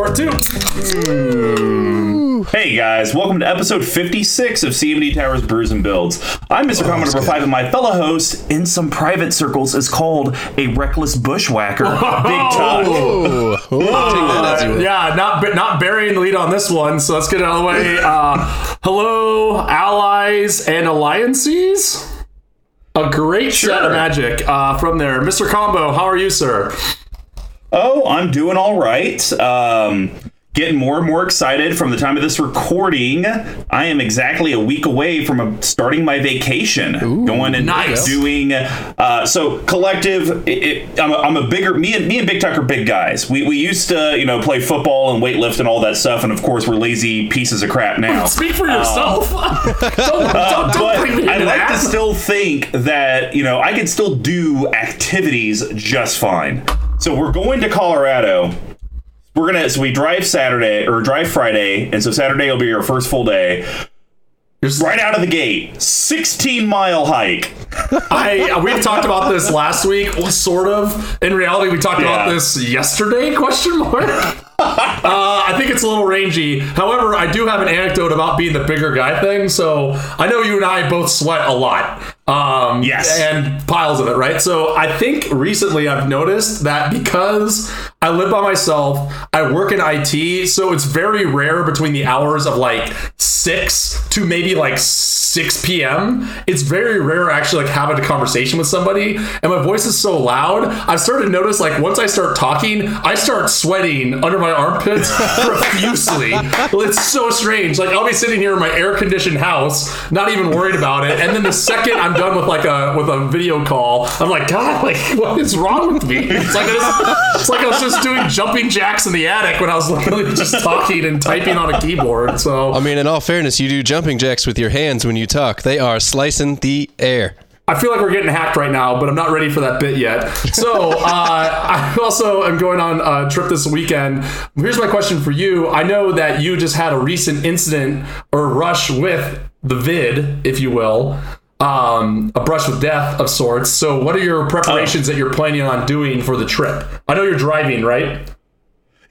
part two. Hey guys, welcome to episode 56 of CMD Towers Brews and Builds. I'm Mr. Comment Number 5 and my fellow host in some private circles is called a reckless bushwhacker, Big Tuck. Ooh, ooh, take that as you will. Yeah, not not burying the lead on this one, so let's get it out of the way. Uh, hello, allies and alliances. A great set of magic uh, from there, Mr. Combo. How are you, sir? Oh, I'm doing all right. Um, getting more and more excited from the time of this recording. I am exactly a week away from uh starting my vacation, going and nice. doing. Uh, so collective. It, it, I'm, a, I'm a bigger. Me and me and Big Tuck are big guys. We we used to you know play football and weightlift and all that stuff, and of course we're lazy pieces of crap now. Speak for yourself. don't, don't, don't but bring me I into like to still think that you know I can still do activities just fine. So we're going to Colorado. We're gonna so we drive Saturday or drive Friday, and so Saturday will be our first full day. Just Right out of the gate, 16 mile hike. I we talked about this last week, well, sort of. In reality, we talked about this yesterday? Question mark. Uh, I think it's a little rangy. However, I do have an anecdote about being the bigger guy thing. So I know you and I both sweat a lot. Um, Yes. And piles of it, right? So I think recently I've noticed that because I live by myself, I work in IT, so it's very rare between the hours of like 6 to maybe like 6 p.m. It's very rare actually like having a conversation with somebody, and my voice is so loud. I've started to notice like once I start talking, I start sweating under my armpits profusely. It's so strange. Like I'll be sitting here in my air conditioned house, not even worried about it, and then the second I'm done with like a with a video call, I'm like, God, like what is wrong with me? It's like I was, it's like I was just doing jumping jacks in the attic when I was literally just talking and typing on a keyboard. So I mean, in all fairness, you do jumping jacks with your hands when you talk. They are slicing the air. I feel like we're getting hacked right now, but I'm not ready for that bit yet. So uh, I also am going on a trip this weekend. Here's my question for you. I know that you just had a recent incident or rush with the vid, if you will. Um, a brush with death of sorts. So, what are your preparations that you're planning on doing for the trip? I know you're driving, right?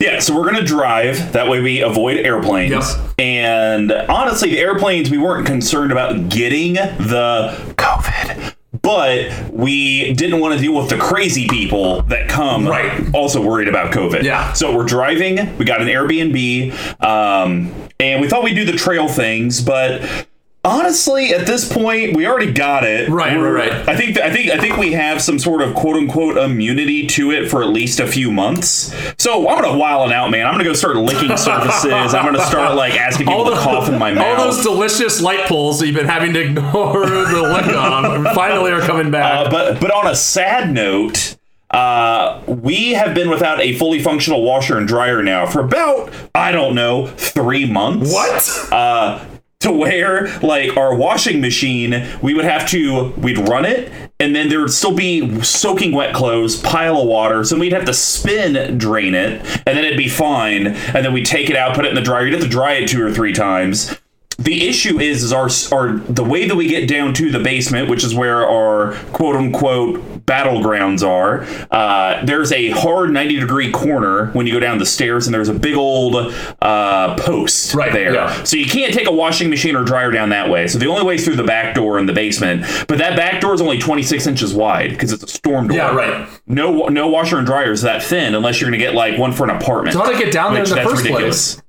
Yeah, so we're gonna drive. That way we avoid airplanes. Yep. And honestly, the airplanes we weren't concerned about getting the COVID, but we didn't want to deal with the crazy people that come. Right. Also worried about COVID. Yeah. So we're driving. We got an Airbnb, um, and we thought we'd do the trail things, but. Honestly, at this point, we already got it. Right, right, We're- right. I think I think I think we have some sort of quote unquote immunity to it for at least a few months. So I'm gonna wild it out, man. I'm gonna go start licking surfaces. I'm gonna start like asking people to cough in my mouth. all those delicious light pulls that you've been having to ignore the lick on finally are coming back. Uh, but but on a sad note, uh, we have been without a fully functional washer and dryer now for about I don't know three months. what? Uh, to where like our washing machine, we would have to we'd run it, and then there would still be soaking wet clothes, pile of water, so we'd have to spin drain it, and then it'd be fine, and then we'd take it out, put it in the dryer. You'd have to dry it two or three times. The issue is, is our our the way that we get down to the basement, which is where our quote unquote battlegrounds are. Uh, there's a hard 90 degree corner when you go down the stairs, and there's a big old uh, post Right, there. yeah. So you can't take a washing machine or dryer down that way. So the only way is through the back door in the basement. But that back door is only 26 inches wide because it's a storm door. Yeah, right. No, no washer and dryer is that thin unless you're going to get like one for an apartment. So How it get down there in the first ridiculous.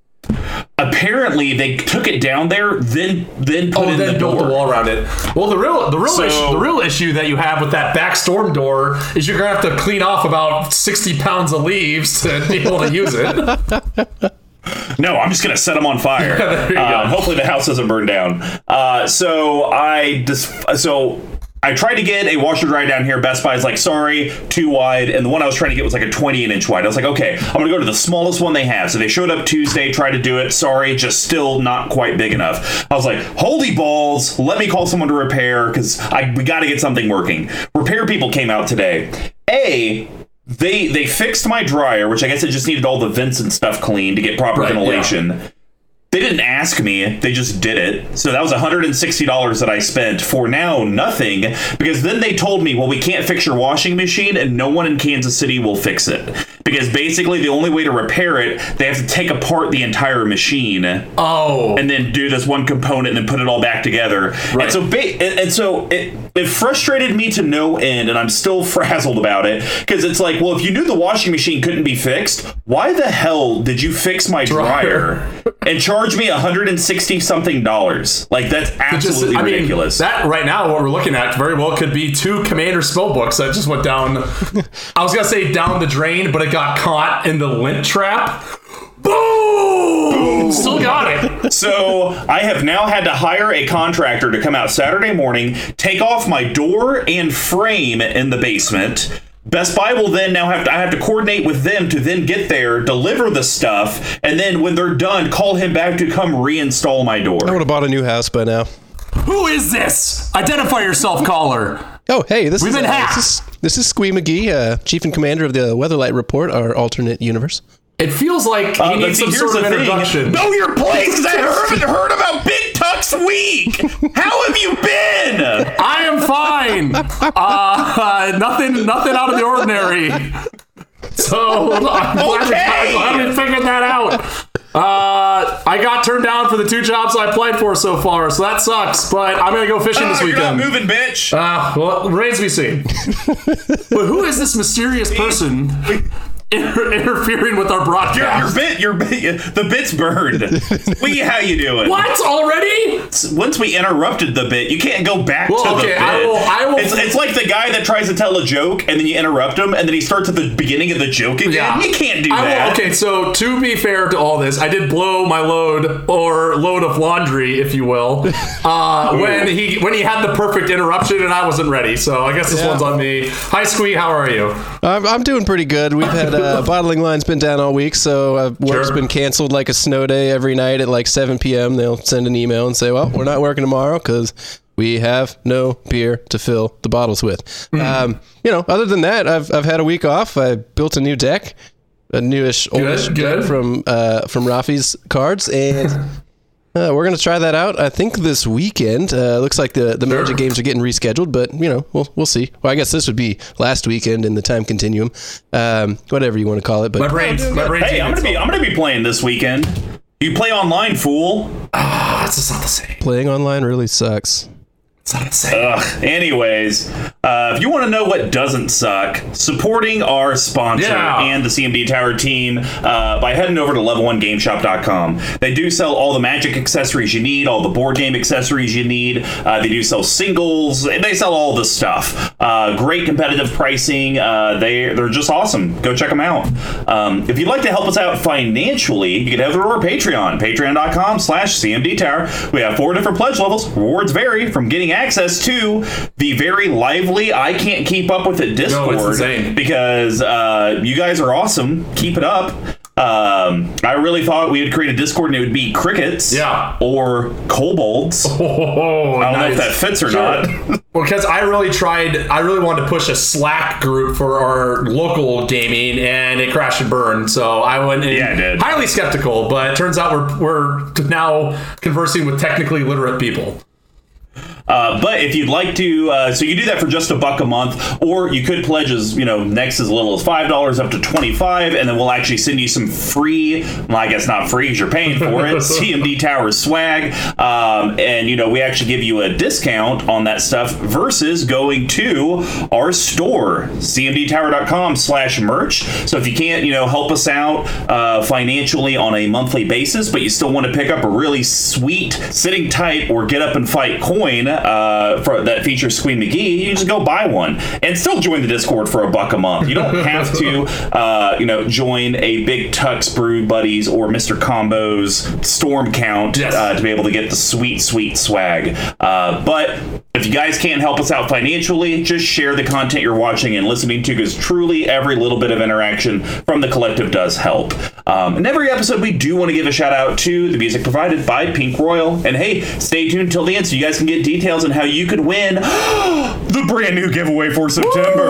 Apparently, they took it down there, then then put Oh, in then the built door. the wall around it. Well, the real the real So- issue the real issue that you have with that back storm door is you're gonna have to clean off about sixty pounds of leaves to be able to use it. No, I'm just gonna set them on fire. You Uh. Hopefully, the house doesn't burn down. Uh, so I just so. I tried to get a washer dryer down here. Best Buy's like, sorry, too wide. And the one I was trying to get was like a 20 inch wide. I was like, okay, I'm gonna go to the smallest one they have. So they showed up Tuesday, tried to do it. Sorry, just still not quite big enough. I was like, holy balls, let me call someone to repair because I we got to get something working. Repair people came out today. A they they fixed my dryer, which I guess it just needed all the vents and stuff cleaned to get proper Right, yeah. They didn't ask me, they just did it. So that was $160 that I spent for now nothing because then they told me, well, we can't fix your washing machine and no one in Kansas City will fix it. because basically the only way to repair it, they have to take apart the entire machine Oh, and then do this one component and then put it all back together. Right. And so, ba- and, and so it, it frustrated me to no end, and I'm still frazzled about it because it's like, well, if you knew the washing machine couldn't be fixed, why the hell did you fix my dryer, and charge me 160 something dollars? Like that's just- absolutely I mean, ridiculous. that right now, what we're looking at very well could be two Commander spell books that just went down. I was gonna say down the drain, but it got caught in the lint trap. Boom! Still got it. So I have now had to hire a contractor to come out Saturday morning, take off my door and frame in the basement. Best Buy will then now have to I have to coordinate with them to then get there, deliver the stuff, and then when they're done, call him back to come reinstall my door. I would have bought a new house by now. Who is this? Identify yourself, caller. Oh, hey, this We've is been uh, hacked. This is, this is Squee McGee, uh, chief and commander of the Weatherlight Report, our alternate universe. It feels like he Uh, but needs some here's sort of the thing. introduction. Know your place, because I haven't heard about Big Tucks Week. How have you been? I am fine. Uh, nothing, nothing out of the ordinary. So I'm glad, we, I'm glad we figured that out. Uh, I got turned down for the two jobs I applied for so far, so that sucks. But I'm gonna go fishing this Oh, you're not weekend. moving, bitch. Uh, well, remains to be seen. but who is this mysterious person inter- interfering with our Your, broadcast? your bit, your bit, the bit's burned. Lee, how you doing? what already? Once we interrupted the bit, you can't go back Well, to the bit. I will- I will- It's, it's like the guy that tries to tell a joke and then you interrupt him and then he starts at the beginning of the joke again. You can't do I will- that. okay, so to be fair to all this, I did blow my load or load of laundry, if you will, uh, when he when he had the perfect interruption and I wasn't ready. So I guess this Yeah. one's on me. Hi, Squee. How are you? I'm, I'm doing pretty good. We've had uh, bottling line's been down all week, so uh, work's Sure. been canceled like a snow day every night at like 7 p.m. They'll send an email and say, "Well, we're not working tomorrow because we have no beer to fill the bottles with." Hmm. Um, you know, other than that, I've I've had a week off. I built a new deck, a newish, oldish good. deck from uh, from Rafi's cards, and. Uh, we're gonna try that out. I think this weekend. Uh, looks like the the Magic games are getting rescheduled, but you know we'll we'll see. Well, I guess this would be last weekend in the time continuum, um, whatever you want to call it. But My brain's my brain's hey, I'm gonna be I'm gonna be playing this weekend. You play online, fool. Ah, It's just not the same. playing online really sucks. Ugh. Anyways, uh, if you want to know what doesn't suck, supporting our sponsor Yeah. and the CMD Tower team uh, by heading over to level1gameshop.com. They do sell all the magic accessories you need, all the board game accessories you need. Uh, they do sell singles. They sell all the stuff. Uh, great competitive pricing. Uh, they they're just awesome. Go check them out. Um, if you'd like to help us out financially, you can head over to our Patreon, patreon.com/slash CMD Tower. We have four different pledge levels. Rewards vary from getting access to the very lively I can't keep up with it Discord insane. because uh, you guys are awesome. Keep it up. Um, I really thought we would create a Discord and it would be crickets, Yeah. or kobolds. Oh, I don't know if that fits or Sure. not. Well, because I really tried, I really wanted to push a Slack group for our local gaming, and it crashed and burned. So I went in Yeah, it did. highly skeptical, but it turns out we're we're now conversing with technically literate people. Uh, but if you'd like to, uh, so you do that for just a buck a month, or you could pledge as you know next as little as five dollars up to twenty five, and then we'll actually send you some free. Well, I guess not free because you're paying for it. CMD Towers swag, um, and you know we actually give you a discount on that stuff versus going to our store, cmdtower.com/slash merch. So if you can't, you know, help us out uh, financially on a monthly basis, but you still want to pick up a really sweet sitting tight or get up and fight coin uh, for that features Squee McGee, you just go buy one and still join the Discord for a buck a month. You don't have to, uh, you know, join a Big Tux Brew Buddies or Mr. Combos Storm Count Yes. uh, to be able to get the sweet, sweet swag. Uh, but if you guys can't help us out financially, just share the content you're watching and listening to because truly every little bit of interaction from the collective does help. Um, in every episode, we do want to give a shout out to the music provided by Pink Royal. And hey, stay tuned till the end so you guys can get details on how you could win the brand new giveaway for September.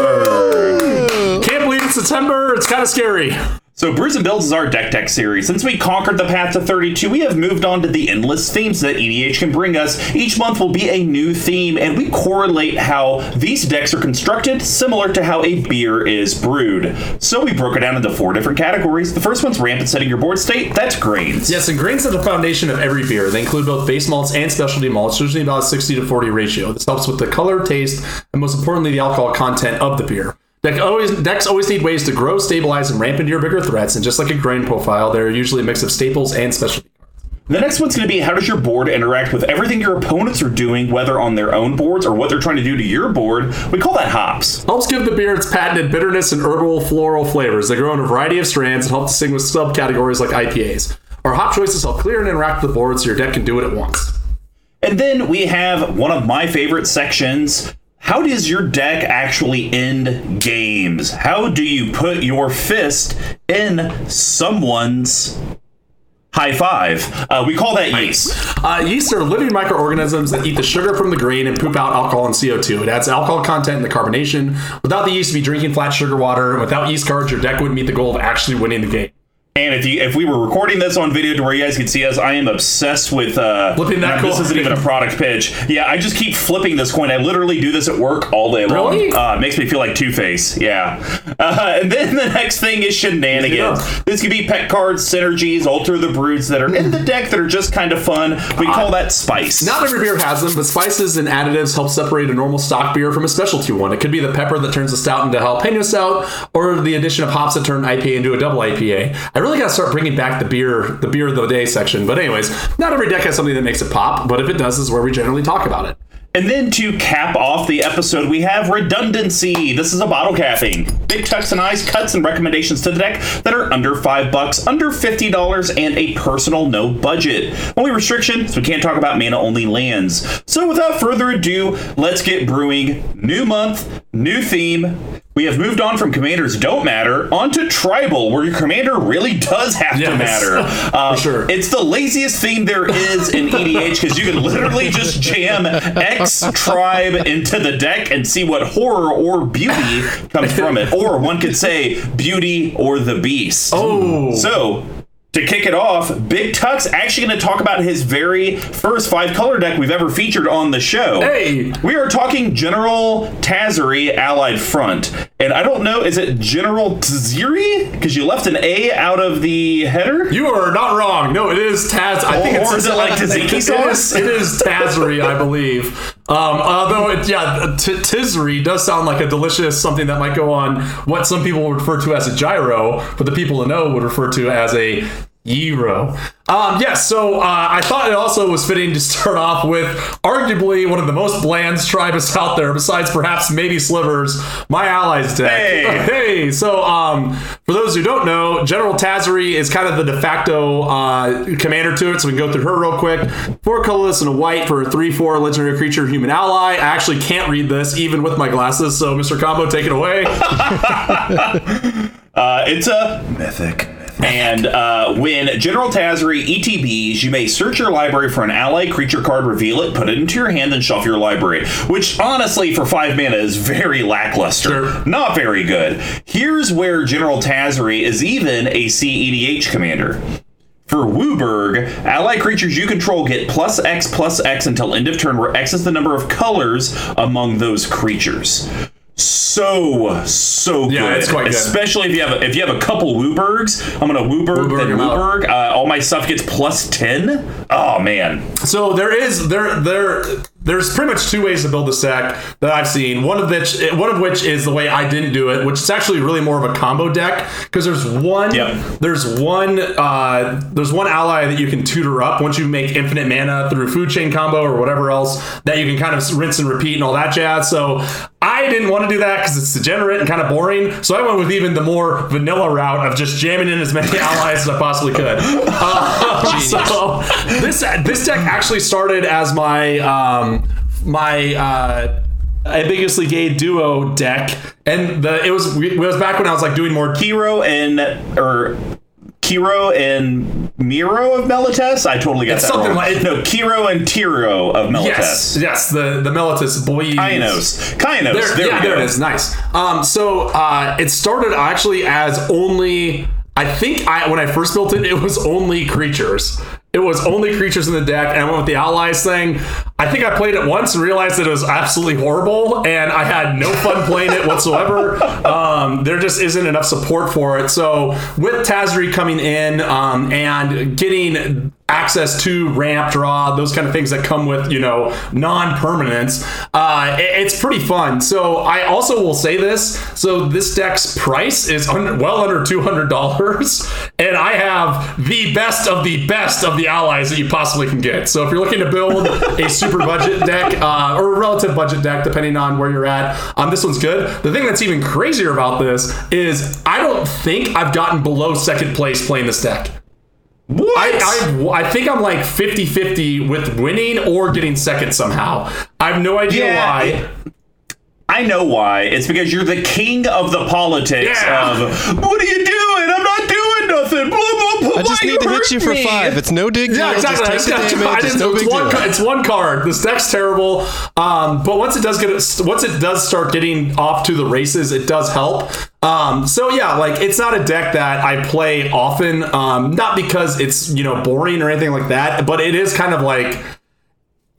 Can't believe it's September. It's kind of scary. So, Brews and Builds is our deck tech series. Since we conquered the path to 32, we have moved on to the endless themes that EDH can bring us. Each month will be a new theme, and we correlate how these decks are constructed, similar to how a beer is brewed. So, we broke it down into four different categories. The first one's rampant setting your board state. That's grains. Yes, and grains are the foundation of every beer. They include both base malts and specialty malts, usually about a 60 to 40 ratio. This helps with the color, taste, and most importantly, the alcohol content of the beer. Deck always, decks always need ways to grow, stabilize, and ramp into your bigger threats, and just like a grain profile, they're usually a mix of staples and specialty cards. The next one's going to be how does your board interact with everything your opponents are doing, whether on their own boards or what they're trying to do to your board. We call that hops. Helps give the beer its patented bitterness and herbal floral flavors. They grow in a variety of strands and help distinguish subcategories like IPAs. Our hop choices help clear and interact with the board so your deck can do it at once. And then we have one of my favorite sections. How does your deck actually end games? How do you put your fist in someone's high five? Uh, we call that yeast. Uh, yeast are living microorganisms that eat the sugar from the grain and poop out alcohol and CO2. It adds alcohol content in the carbonation. Without the yeast, you'd be drinking flat sugar water. Without yeast cards, your deck wouldn't meet the goal of actually winning the game. And if you if we were recording this on video to where you guys could see us, I am obsessed with uh Flipping that now, This isn't even a product pitch. Yeah, I just keep flipping this coin. I literally do this at work all day long. Really? Uh, it makes me feel like Two Face. Yeah. Uh, and then the next thing is shenanigans. Yeah. This could be pet cards, synergies, alter the broods that are in the deck that are just kind of fun. We call that spice. Not every beer has them, but spices and additives help separate a normal stock beer from a specialty one. It could be the pepper that turns a stout into jalapeno stout, or the addition of hops that turn IPA into a double IPA. I really got to start bringing back the beer, the beer of the day section. But anyways, not every deck has something that makes it pop, but if it does, is where we generally talk about it. And then to cap off the episode, we have redundancy. This is a bottle capping. Big tucks and eyes, cuts and recommendations to the deck that are under five bucks, under fifty dollars, and a personal no budget. Only restriction is we can't talk about mana only lands. So without further ado, let's get brewing. New month, new theme. We have moved on from commanders don't matter onto tribal, where your commander really does have to Yes. matter. Uh, sure. It's the laziest theme there is in EDH because you can literally just jam X tribe into the deck and see what horror or beauty comes from it. Or one could say beauty or the beast. Oh. So, to kick it off, Big Tux actually going to talk about his very first five color deck we've ever featured on the show. Hey! We are talking General Tazeri Allied Front. And I don't know, is it General Tziri? Because you left an A out of the header? You are not wrong. No, it is Taz. I think Or it's is it like tzatziki sauce? It is Tazri, I believe. Um, although, it, yeah, t- Tizri does sound like a delicious something that might go on what some people would refer to as a gyro, but the people to know would refer to as a gyro. Um, yes, so uh, I thought it also was fitting to start off with arguably one of the most bland tribes out there, besides perhaps maybe Slivers, my allies deck. Hey. Hey, so um, for those who don't know, General Tazeri is kind of the de facto uh, commander to it, so we can go through her real quick. Four colorless and a white for a 3 4 legendary creature, human ally. I actually can't read this even with my glasses, so Mr. Combo, take it away. Uh, it's a mythic. And uh, when General Tazri ETBs, you may search your library for an ally creature card, reveal it, put it into your hand, and shuffle your library. Which, honestly, for five mana is very lackluster. Sure. Not very good. Here's where General Tazri is even a CEDH commander. For WUBRG, ally creatures you control get plus X plus X until end of turn, where X is the number of colors among those creatures. So so good. Yeah, it's quite good. Especially if you have a, if you have a couple WUBRGs. I'm gonna WUBRG then. WUBRG. Uh, all my stuff gets plus ten. Oh man, So there is there there there's pretty much two ways to build this deck that I've seen. One of which one of which is the way I didn't do it, which is actually really more of a combo deck because there's one Yep. there's one uh, there's one ally that you can tutor up once you make infinite mana through food chain combo or whatever else that you can kind of rinse and repeat and all that jazz. So I didn't want to do that because it's degenerate and kind of boring. So I went with even the more vanilla route of just jamming in as many allies as I possibly could. Uh, so this this deck actually started as my um, my uh, ambiguously gay duo deck, and the it was it was back when I was like doing more. Kiro and or Kiro and Miro of Meletis. I totally got It's that something wrong. like- no, Kiro and Tiro of Meletis. Yes, yes, the the Meletis boys. Kynaios. Kynaios. There, There, yeah, there it is. Nice. Um, so uh, it started actually as only. I think I when I first built it, it was only creatures. It was only creatures in the deck, and I went with the allies thing. I think I played it once and realized that it was absolutely horrible, and I had no fun playing it whatsoever. Um, there just isn't enough support for it. So with Tazri coming in um, and getting access to ramp draw those kind of things that come with you know non-permanence uh, it- it's pretty fun. So i also will say this. So this deck's price is well under $200 and i have the best of the best of the allies that you possibly can get. So if you're looking to build a super budget deck uh, or a relative budget deck depending on where you're at um, this one's good. The thing that's even crazier about this is i don't think i've gotten below second place playing this deck? I, I, I think I'm like 50 50 with winning or getting second somehow. I have no idea Yeah, why. it- I know why. It's because you're the king of the politics Yeah. of what do you doing? I'm not doing nothing. Blah, blah, blah. I just Why need to hit you for me?" five. It's no big deal. yeah, exactly. Just take the It's- damage. I It's no it's big one deal. it's one card. This deck's terrible, um, but once it does get once it does start getting off to the races, it does help. Um, so yeah, like it's not a deck that I play often, um, not because it's you know boring or anything like that, but it is kind of like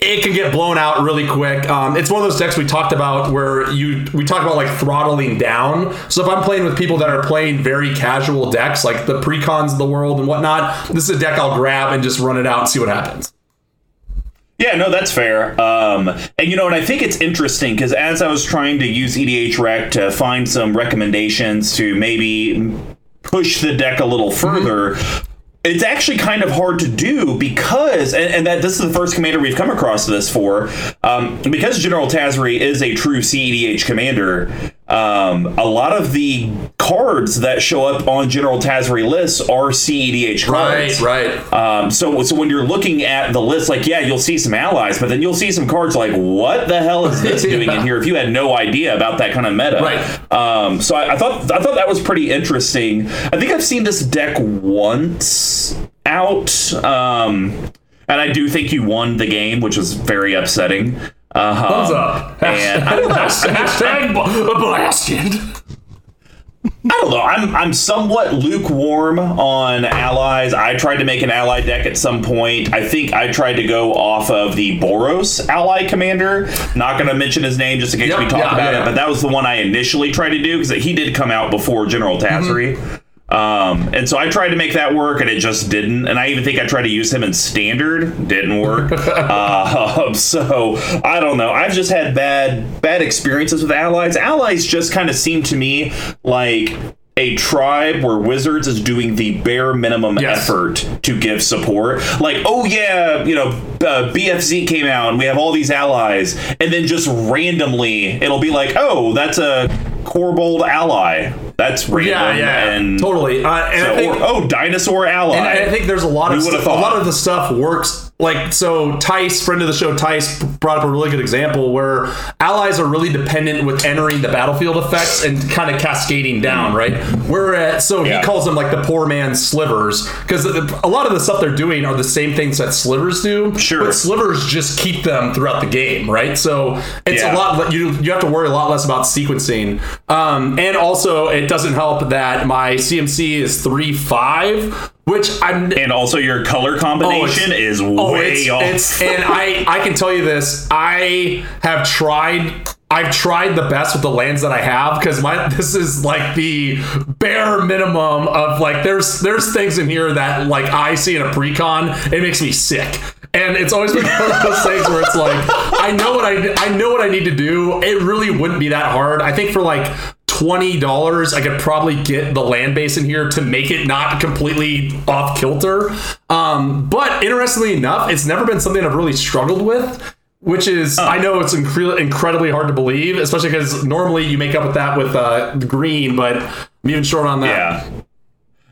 it can get blown out really quick. Um, it's one of those decks we talked about where you we talk about like throttling down. So if I'm playing with people that are playing very casual decks, like the precons of the world and whatnot, this is a deck I'll grab and just run it out and see what happens. Yeah, no, that's fair. Um, and you know, and I think it's interesting because as I was trying to use EDH Rec to find some recommendations to maybe push the deck a little further. It's actually kind of hard to do because, and, and that this is the first commander we've come across this for, um, because General Tazri is a true CEDH commander. Um, a lot of the cards that show up on General Tazri lists are CEDH cards. right. Um, so, so when you're looking at the list, like, yeah, you'll see some allies, but then you'll see some cards like, what the hell is this doing in here? If you had no idea about that kind of meta, Right. Um, so I, I thought I thought that was pretty interesting. I think I've seen this deck once out, um, and I do think you won the game, which was very upsetting. Uh, Thumbs up. And I don't know. Hashtag blasted. I don't know. I'm I'm somewhat lukewarm on allies. I tried to make an ally deck at some point. I think I tried to go off of the Boros ally commander. Not going to mention his name just in case Yep, we talk yeah, about yeah. it, but that was the one I initially tried to do because he did come out before General Tazri. Um, and so I tried to make that work, and it just didn't. And I even think I tried to use him in standard, didn't work. uh, so I don't know. I've just had bad bad experiences with allies. Allies just kind of seem to me like a tribe where Wizards is doing the bare minimum Yes. effort to give support. Like, oh yeah, you know, uh, BFZ came out, and we have all these allies, and then just randomly it'll be like, oh, that's a Kobold ally. That's random. Yeah, yeah, and totally. Uh, and so- think, or, oh, dinosaur ally. And I think there's a lot of st- a lot of the stuff works like so. Tice, friend of the show, Tice brought up a really good example where allies are really dependent with entering the battlefield effects and kind of cascading down, right? Whereas, so Yeah. he calls them like the poor man's slivers because a lot of the stuff they're doing are the same things that slivers do. Sure. but slivers just keep them throughout the game, right? So it's Yeah. a lot. You you have to worry a lot less about sequencing, um, and also it doesn't help that my CMC is three five, which I'm and also your color combination oh, is Oh, way it's, off. it's and I I can tell you this. I have tried. I've tried the best with the lands that I have because my this is like the bare minimum of like there's there's things in here that like I see in a precon it makes me sick. And it's always been one of those things where it's like I know what I I know what I need to do. It really wouldn't be that hard. I think for like twenty dollars, I could probably get the land base in here to make it not completely off kilter. Um, but interestingly enough, it's never been something I've really struggled with. Which is, I know it's incre- incredibly hard to believe, especially because normally you make up with that with uh, the green, but I'm even short on that. yeah.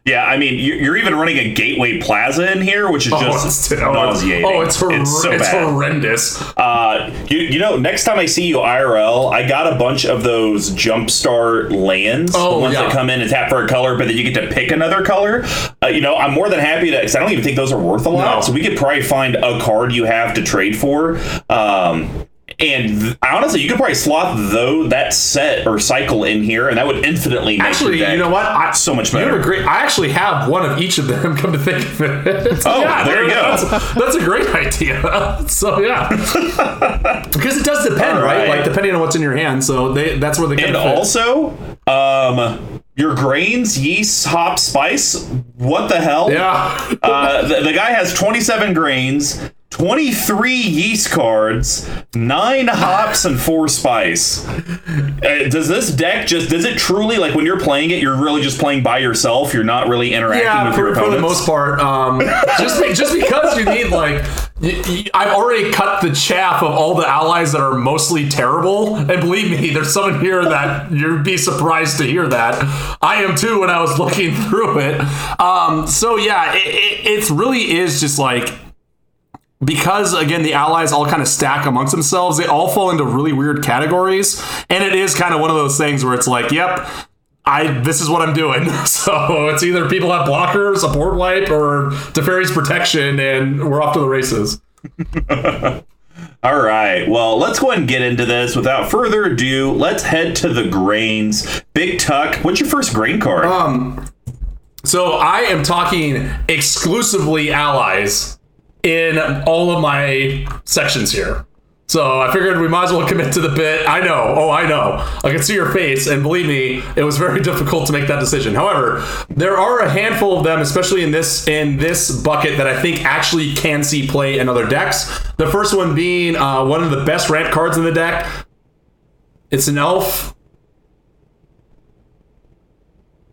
Yeah, I mean, you- you're even running a Gateway Plaza in here, which is Oh, just oh, it's, nauseating. oh, it's, hor- it's so it's horrendous. Uh, you, you know, next time I see you IRL, I got a bunch of those Jumpstart lands. Oh, the ones yeah. that come in and tap for a color, but then you get to pick another color. Uh, you know, I'm more than happy to, because I don't even think those are worth a lot. No. So we could probably find a card you have to trade for. Um, and th- honestly, you could probably slot though that set or cycle in here, and that would infinitely make Actually, you know what? I, so much better. great. I actually have one of each of them. Come to think of it. Oh, there you go. That's, that's a great idea. so yeah, because it does depend, right? right. Like depending on what's in your hand. So they that's where they and also, um, your grains, yeast, hop, spice. What the hell? yeah. Uh, the, the guy has 27 grains, 23 yeast cards, 9 hops, and 4 spice. Uh, does this deck just, does it truly, like when you're playing it, you're really just playing by yourself? You're not really interacting Yeah, with for, your for the most part, um, just be- just because you need like, y y I've already cut the chaff of all the allies that are mostly terrible, and believe me, there's some in here that you'd be surprised to hear that. I am too when I was looking through it. Um, so yeah, it, it, it really is just like because again the allies all kind of stack amongst themselves they all fall into really weird categories and it is kind of one of those things where it's like yep I this is what I'm doing. So it's either people have blockers, a board wipe, or Teferi's protection, and we're off to the races. All right. Well, let's go ahead and get into this. Without further ado, let's head to the grains. Big Tuck, what's your first grain card? Um, So I am talking exclusively allies in all of my sections here. So I figured we might as well commit to the bit. I know. Oh, I know. I can see your face, and believe me, it was very difficult to make that decision. However, there are a handful of them, especially in this in this bucket, that I think actually can see play in other decks. The first one being uh, one of the best ramp cards in the deck. It's an elf.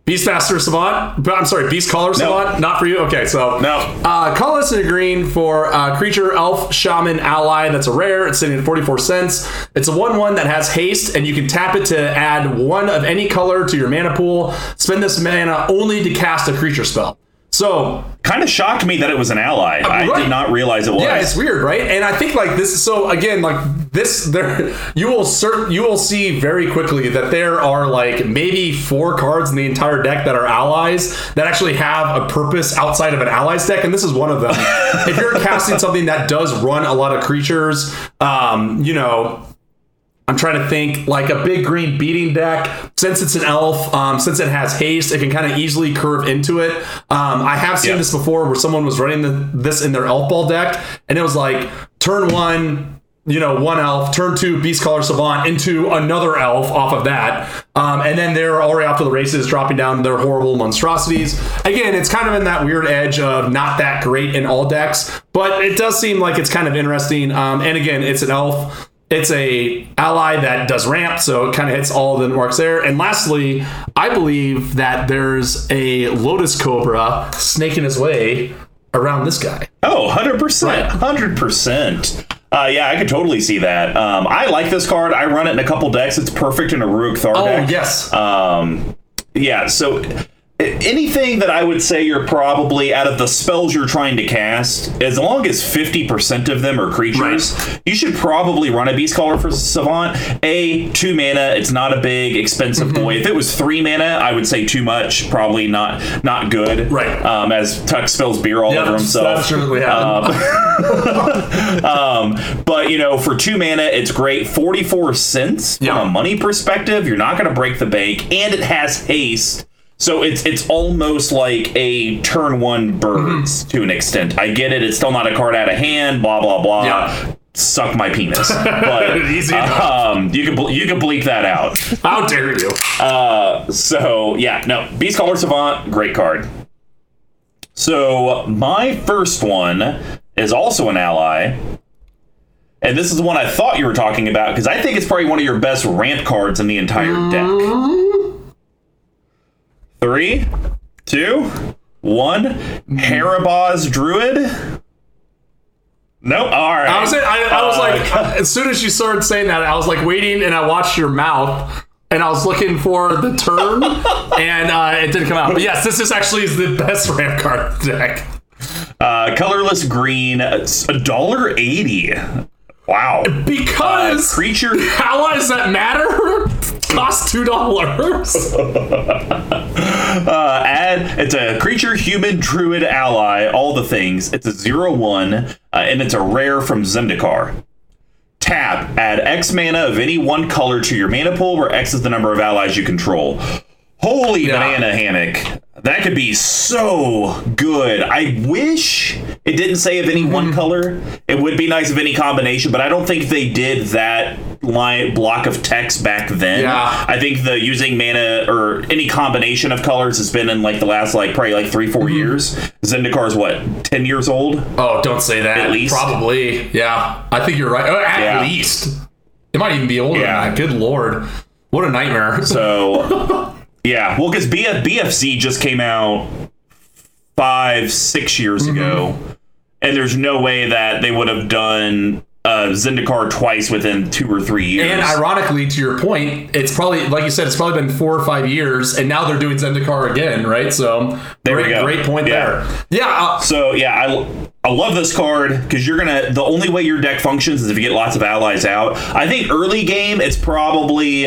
Beastmaster Savant. But I'm sorry, Beast Caller Savant. Not for you. Okay, so No. Uh, colorless and a green for uh, creature, elf, shaman, ally. That's a rare. It's sitting at 44 cents. It's a 1 1 that has haste, and you can tap it to add one of any color to your mana pool. Spend this mana only to cast a creature spell. So kind of shocked me that it was an ally. I right. did not realize it was. yeah, it's weird, right? And I think like this. So again, like this, there you will cert, you will see very quickly that there are like maybe four cards in the entire deck that are allies that actually have a purpose outside of an allies deck, and this is one of them. if you're casting something that does run a lot of creatures, um, you know. I'm trying to think like a big green beating deck. Since it's an elf, um, since it has haste, it can kind of easily curve into it. Um, I have seen Yeah. this before where someone was running the, this in their elf ball deck, and it was like turn one, you know, one elf, turn two, Beastcaller Savant into another elf off of that, um, and then they're already off to the races, dropping down their horrible monstrosities. Again, it's kind of in that weird edge of not that great in all decks, but it does seem like it's kind of interesting. Um, and again, it's an elf. It's a ally that does ramp, so it kind of hits all the marks there. And lastly, I believe that there's a Lotus Cobra snaking his way around this guy. Oh, 100%. Right. 100%. Uh, yeah, I could totally see that. Um, I like this card. I run it in a couple decks. It's perfect in a Ruric Thar Oh deck. yes, Um, yeah, so anything that I would say you're probably out of the spells you're trying to cast, as long as 50% of them are creatures, you should probably run a Beast Caller for Savant. A, two mana, it's not a big, expensive Mm-hmm. boy. If it was three mana, I would say too much, probably not not good. Right. Um, as Tuck spills beer all Yeah, over himself. that certainly happened. Um, but you know, for two mana, it's great. Forty-four cents Yeah. from a money perspective. You're not going to break the bank, and it has haste. So it's it's almost like a turn one birds Mm-hmm. to an extent. I get it. It's still not a card out of hand. Blah blah blah. Yeah. Suck my penis. But Easy enough. um, you can you can bleep that out. how dare you? Uh, so yeah, no, Beast Caller Savant, great card. So my first one is also an ally. And this is the one I thought you were talking about because I think it's probably one of your best ramp cards in the entire deck. Three, two, one. Harabaz Druid. Nope. All right. I was, I, I was Uh, like, as soon as you started saying that, I was like waiting, and I watched your mouth, and I was looking for the turn, and uh, it didn't come out. But yes, this is actually the best ramp card deck. uh, colorless green. A dollar eighty. Wow. Because Creature. How does that matter cost two dollars. Uh, add it's a creature, human, druid, ally, all the things. It's a zero one, uh, and it's a rare from Zendikar. Tap. Add X mana of any one color to your mana pool, where X is the number of allies you control. Holy Yeah. banana hammock. That could be so good. I wish it didn't say of any Mm-hmm. one color. It would be nice of any combination, but I don't think they did that line block of text back then. Yeah. I think the using mana or any combination of colors has been in like the last like probably like three, four Mm-hmm. years. Zendikar's what, ten years old? Oh, don't say that. At least? Probably. Yeah. I think you're right. Oh, at Yeah. least. It might even be older Yeah. than that. Good lord. What a nightmare. So yeah, well, because BF, BFZ just came out five, six years Mm-hmm. ago, and there's no way that they would have done uh, Zendikar twice within two or three years. And ironically, to your point, it's probably like you said, it's probably been four or five years, and now they're doing Zendikar again, right? So There we great, go. great point Yeah. there. Yeah, uh, So yeah, I I love this card because you're gonna. The only way your deck functions is if you get lots of allies out. I think early game it's probably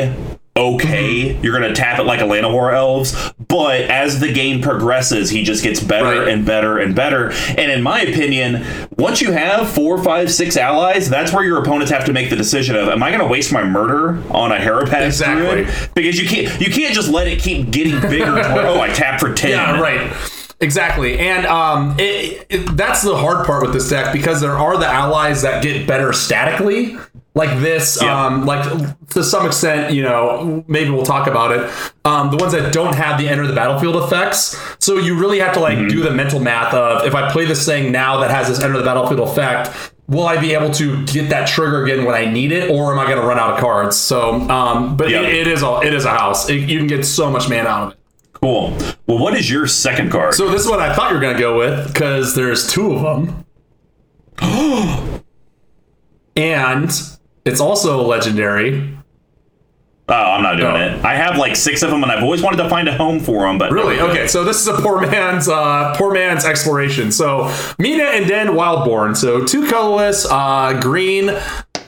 okay. Mm-hmm. You're gonna tap it like a Llanowar Elves, but as the game progresses, he just gets better Right. and better and better. And in my opinion, once you have four, five, six allies, that's where your opponents have to make the decision of: Am I gonna waste my murder on a Harabaz Exactly. Druid? Because you can't you can't just let it keep getting bigger. to where, oh, I tap for ten. Yeah, right. Exactly, and um, it, it, that's the hard part with this deck because there are the allies that get better statically, like this. Yeah. Um, like to some extent, you know, maybe we'll talk about it. Um, the ones that don't have the enter the battlefield effects, so you really have to like do the mental math of if I play this thing now that has this enter the battlefield effect. Will I be able to get that trigger again when I need it, or am I going to run out of cards? So, um, but Yep. it, it is a it is a house. It, you can get so much mana out of it. Cool. Well, what is your second card? So this is what I thought you were gonna go with because there's two of them, and it's also legendary. Oh, I'm not doing No. it. I have like six of them, and I've always wanted to find a home for them. But Really? Okay, so this is a poor man's uh, poor man's exploration. So Mina and Denn Wildborn. So two colorless, uh, green,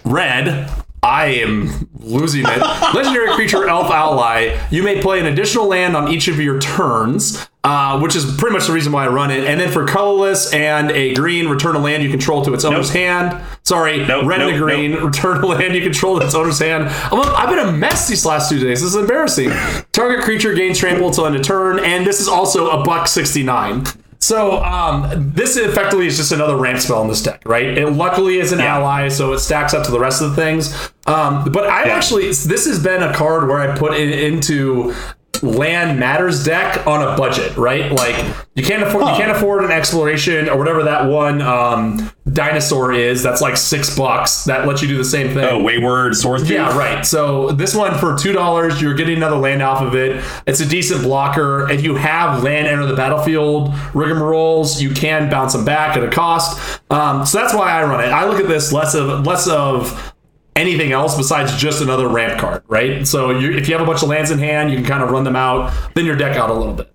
red. I am losing it. Legendary creature, elf ally. You may play an additional land on each of your turns, uh, which is pretty much the reason why I run it. And then for colorless and a green, return a land you control to its owner's Nope. hand. Sorry, Nope, red and a nope, green, return a land you control to its owner's hand. I'm a, I've been a mess these last two days. This is embarrassing. Target creature gains trample until end of turn, and this is also a buck 69. So um, this effectively is just another ramp spell in this deck, right? It luckily is an Yeah. ally, so it stacks up to the rest of the things. Um, but I Yeah. actually, this has been a card where I put it into land matters deck on a budget, right? Like you can't afford you can't afford an exploration or whatever that one um, dinosaur is. That's like six bucks. That lets you do the same thing. oh, Wayward Swordtooth. Yeah, right. So this one for two dollars, you're getting another land off of it. It's a decent blocker. If you have land enter the battlefield rigmaroles, you can bounce them back at a cost. Um, so that's why I run it. I look at this less of less of anything else besides just another ramp card, right? So you, if you have a bunch of lands in hand, you can kind of run them out, then your deck out a little bit.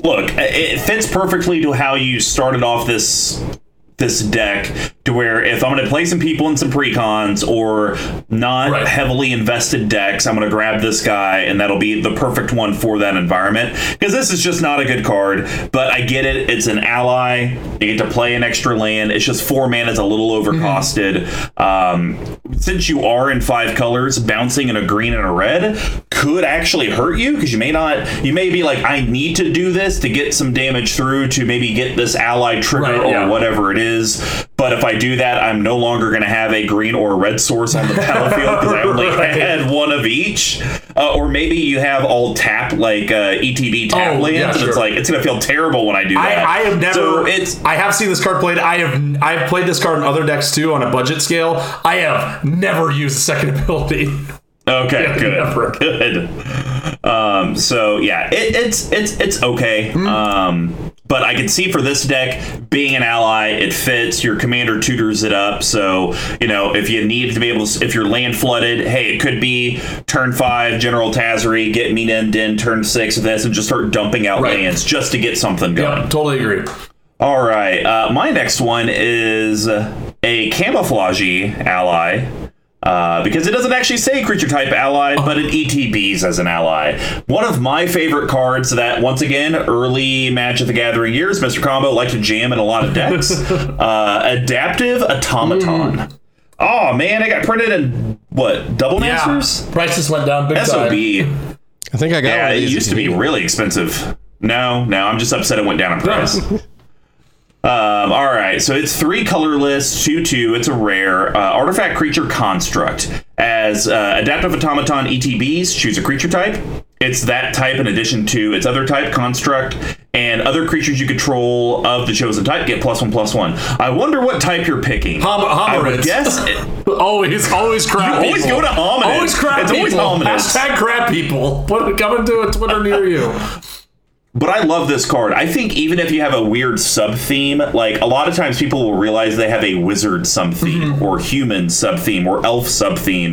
Look, it fits perfectly to how you started off this this deck to where if I'm going to play some people in some precons or not Right. heavily invested decks, I'm going to grab this guy and that'll be the perfect one for that environment. Because this is just not a good card, but I get it. It's an ally. You get to play an extra land. It's just four mana is a little overcosted. Um, since you are in five colors, bouncing in a green and a red could actually hurt you because you may not. You may be like, I need to do this to get some damage through to maybe get this ally trigger Right, or yeah. whatever it is. But if I do that, I'm no longer going to have a green or red source on the battlefield because I only Right. had one of each. Uh, or maybe you have all tap like uh, ETB tap Oh, lands, yeah, and sure. it's like it's going to feel terrible when I do I, that. I have never. So it's I have seen this card played. I have. I have played this card in other decks too on a budget scale. I have never used a second ability. Okay, Yeah, good, never. good. Um, so yeah, it, it's it's it's okay. Hmm. Um, but I can see for this deck being an ally, it fits. Your commander tutors it up, so you know if you need to be able to, if you're land flooded, hey, it could be turn five General Tazri, get Mina and Denn turn six of this, and just start dumping out Right. lands just to get something going. Yep, totally agree. All right. Uh, my next one is a camouflagey ally. Uh, because it doesn't actually say creature type ally, but it ETBs as an ally. One of my favorite cards that, once again, early Magic of the Gathering years, Mr. Combo liked to jam in a lot of decks. uh, Adaptive Automaton. Oh man, it got printed in what double Yeah, masters? prices went down big SOB. time. I think I got Yeah, one of it used to be really expensive. No, no, I'm just upset it went down in price. Um, all right, so it's three colorless, two two. It's a rare uh, artifact creature construct. As uh, adaptive automaton ETBs, choose a creature type. It's that type in addition to its other type construct, and other creatures you control of the chosen type get plus one plus one. I wonder what type you're picking. Hom- guess. It, Always, always crap. You always people. go to hominids. Always crap It's always people. hominids. Hashtag crap people. Put it coming to a Twitter near you. But I love this card. I think even if you have a weird sub theme, like a lot of times people will realize they have a wizard sub theme mm-hmm. or human sub theme or elf sub theme.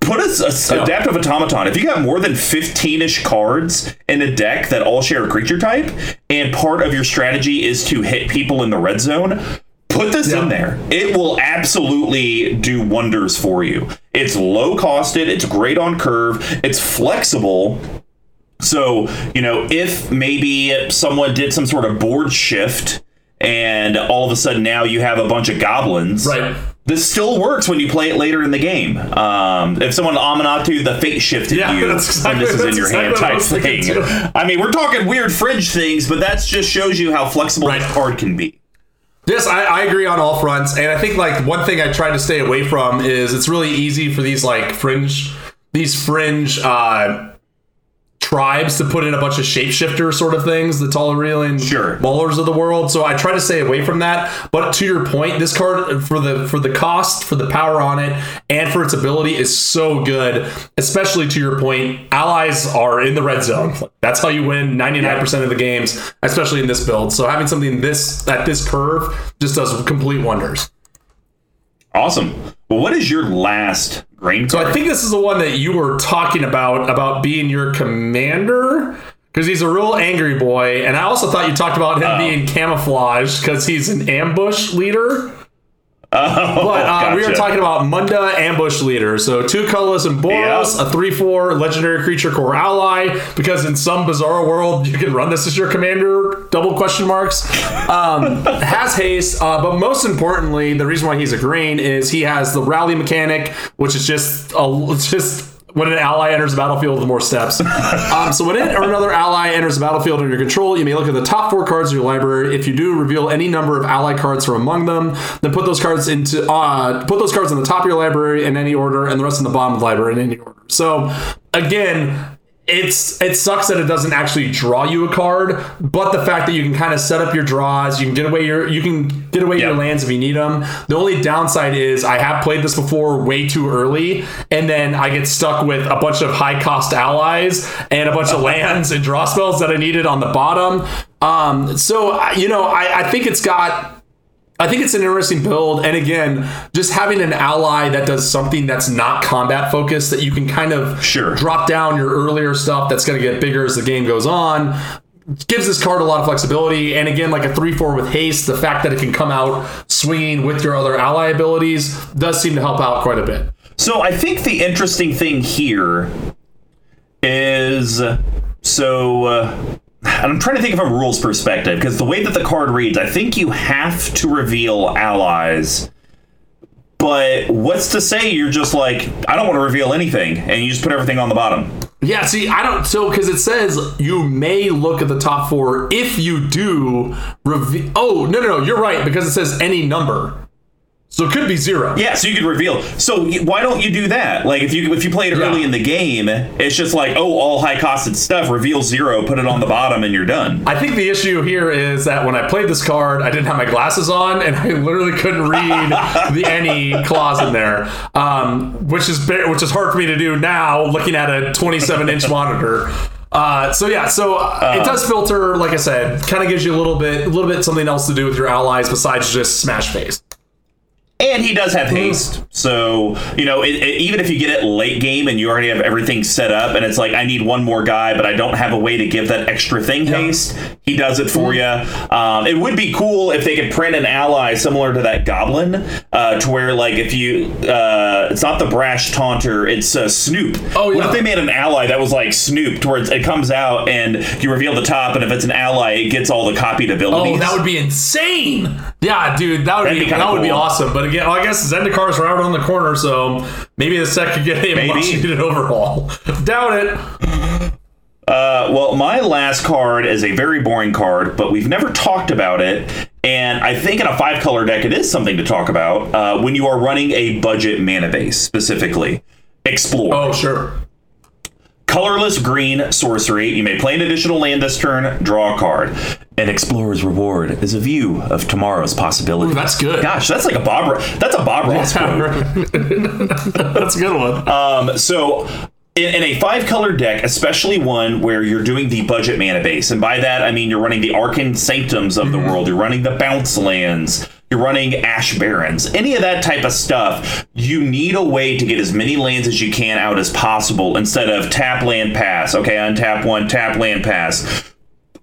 Put a, a Yeah. adaptive automaton. If you got more than 15ish cards in a deck that all share a creature type, and part of your strategy is to hit people in the red zone, put this Yeah. in there. It will absolutely do wonders for you. It's low costed, it's great on curve, it's flexible. So, you know, if maybe someone did some sort of board shift and all of a sudden now you have a bunch of goblins. Right. This still works when you play it later in the game. Um, if someone Amanatu the fate shifted Yeah, you exactly- when this is in your exactly hand type thing. too. I mean, we're talking weird fringe things, but that just shows you how flexible Right. this card can be. Yes, I, I agree on all fronts, and I think like one thing I try to stay away from is it's really easy for these like fringe, these fringe uh, tribes to put in a bunch of shapeshifter sort of things, the Tolarian Sure. Maulers of the world. So I try to stay away from that. But to your point, this card for the for the cost, for the power on it, and for its ability is so good. Especially to your point, allies are in the red zone. That's how you win 99% of the games, especially in this build. So having something this at this curve just does complete wonders. Awesome. Well, what is your last grain So? I think this is the one that you were talking about about being your commander because he's a real angry boy, and I also thought you talked about him oh. being camouflaged because he's an ambush leader. Oh, But uh, we were gotcha. talking about Munda Ambush Leader. So two colorless and Boros, Yeah. a 3 4 legendary creature Kor ally, because in some bizarre world you can run this as your commander, double question marks. Um, has haste, uh, but most importantly, the reason why he's a green is he has the rally mechanic, which is just a, just when an ally enters the battlefield with more steps. um, so when it or another ally enters the battlefield under your control, you may look at the top four cards of your library. If you do, reveal any number of ally cards from among them. Then put those cards into uh, put those cards on the top of your library in any order, and the rest in the bottom of the library in any order. So again. It's it sucks that it doesn't actually draw you a card, but the fact that you can kind of set up your draws, you can get away your you can get away your lands if you need them. The only downside is I have played this before way too early, and then I get stuck with a bunch of high cost allies and a bunch of lands and draw spells that I needed on the bottom. Um, so you know, I, I think it's got. I think it's an interesting build, and again, just having an ally that does something that's not combat focused that you can kind of Sure. drop down your earlier stuff that's going to get bigger as the game goes on gives this card a lot of flexibility. And again, like a 3 4 with haste, the fact that it can come out swinging with your other ally abilities does seem to help out quite a bit. So I think the interesting thing here is so. Uh, I'm trying to think from a rules perspective because the way that the card reads, I think you have to reveal allies. But what's to say you're just like, I don't want to reveal anything, and you just put everything on the bottom? Yeah, see, I don't. So, because it says you may look at the top four. If you do, reveal. Oh, no, no, no. You're right, because it says any number. So it could be zero. Yeah, so you could reveal. So why don't you do that? Like if you if you played early Yeah. in the game, it's just like, oh, all high costed stuff, reveal zero, put it on the bottom, and you're done. I think the issue here is that when I played this card, I didn't have my glasses on, and I literally couldn't read the any clause in there, um, which is which is hard for me to do now, looking at a 27 inch monitor. Uh, so yeah, so uh, it does filter, like I said, kind of gives you a little bit, a little bit something else to do with your allies besides just smash face. And he does have haste. So, you know, it, it- even if you get it late game and you already have everything set up and it's like, I need one more guy, but I don't have a way to give that extra thing haste, he does it for you. Um, it would be cool if they could print an ally similar to that goblin, uh, to where, like, if you, uh, it's not the brash taunter, it's uh, Snoop. Oh, yeah. What if they made an ally that was like Snoop, towards it comes out and you reveal the top, and if it's an ally, it gets all the copied abilities? Oh, that would be insane. Yeah, dude, that would That'd be, be that would be awesome. But again, I guess Zendikars out on the corner, so maybe the set could get a Maybe. much needed overhaul. Doubt it. Uh, well, my last card is a very boring card, but we've never talked about it. And I think in a five color deck, it is something to talk about uh, when you are running a budget mana base, specifically. Explore. Oh, sure. Colorless green sorcery. You may play an additional land this turn, draw a card. An explorer's reward is a view of tomorrow's possibilities. Ooh, that's good. Gosh, that's like a Bob. That's a Bob Ross quote. That's a good one. Um, so in, a five color deck, especially one where you're doing the budget mana base, and by that I mean you're running the Arcane Sanctums of the world, you're running the bounce lands, you're running Ash Barrens, any of that type of stuff, you need a way to get as many lands as you can out as possible instead of tap land pass. Okay, untap one, tap land pass.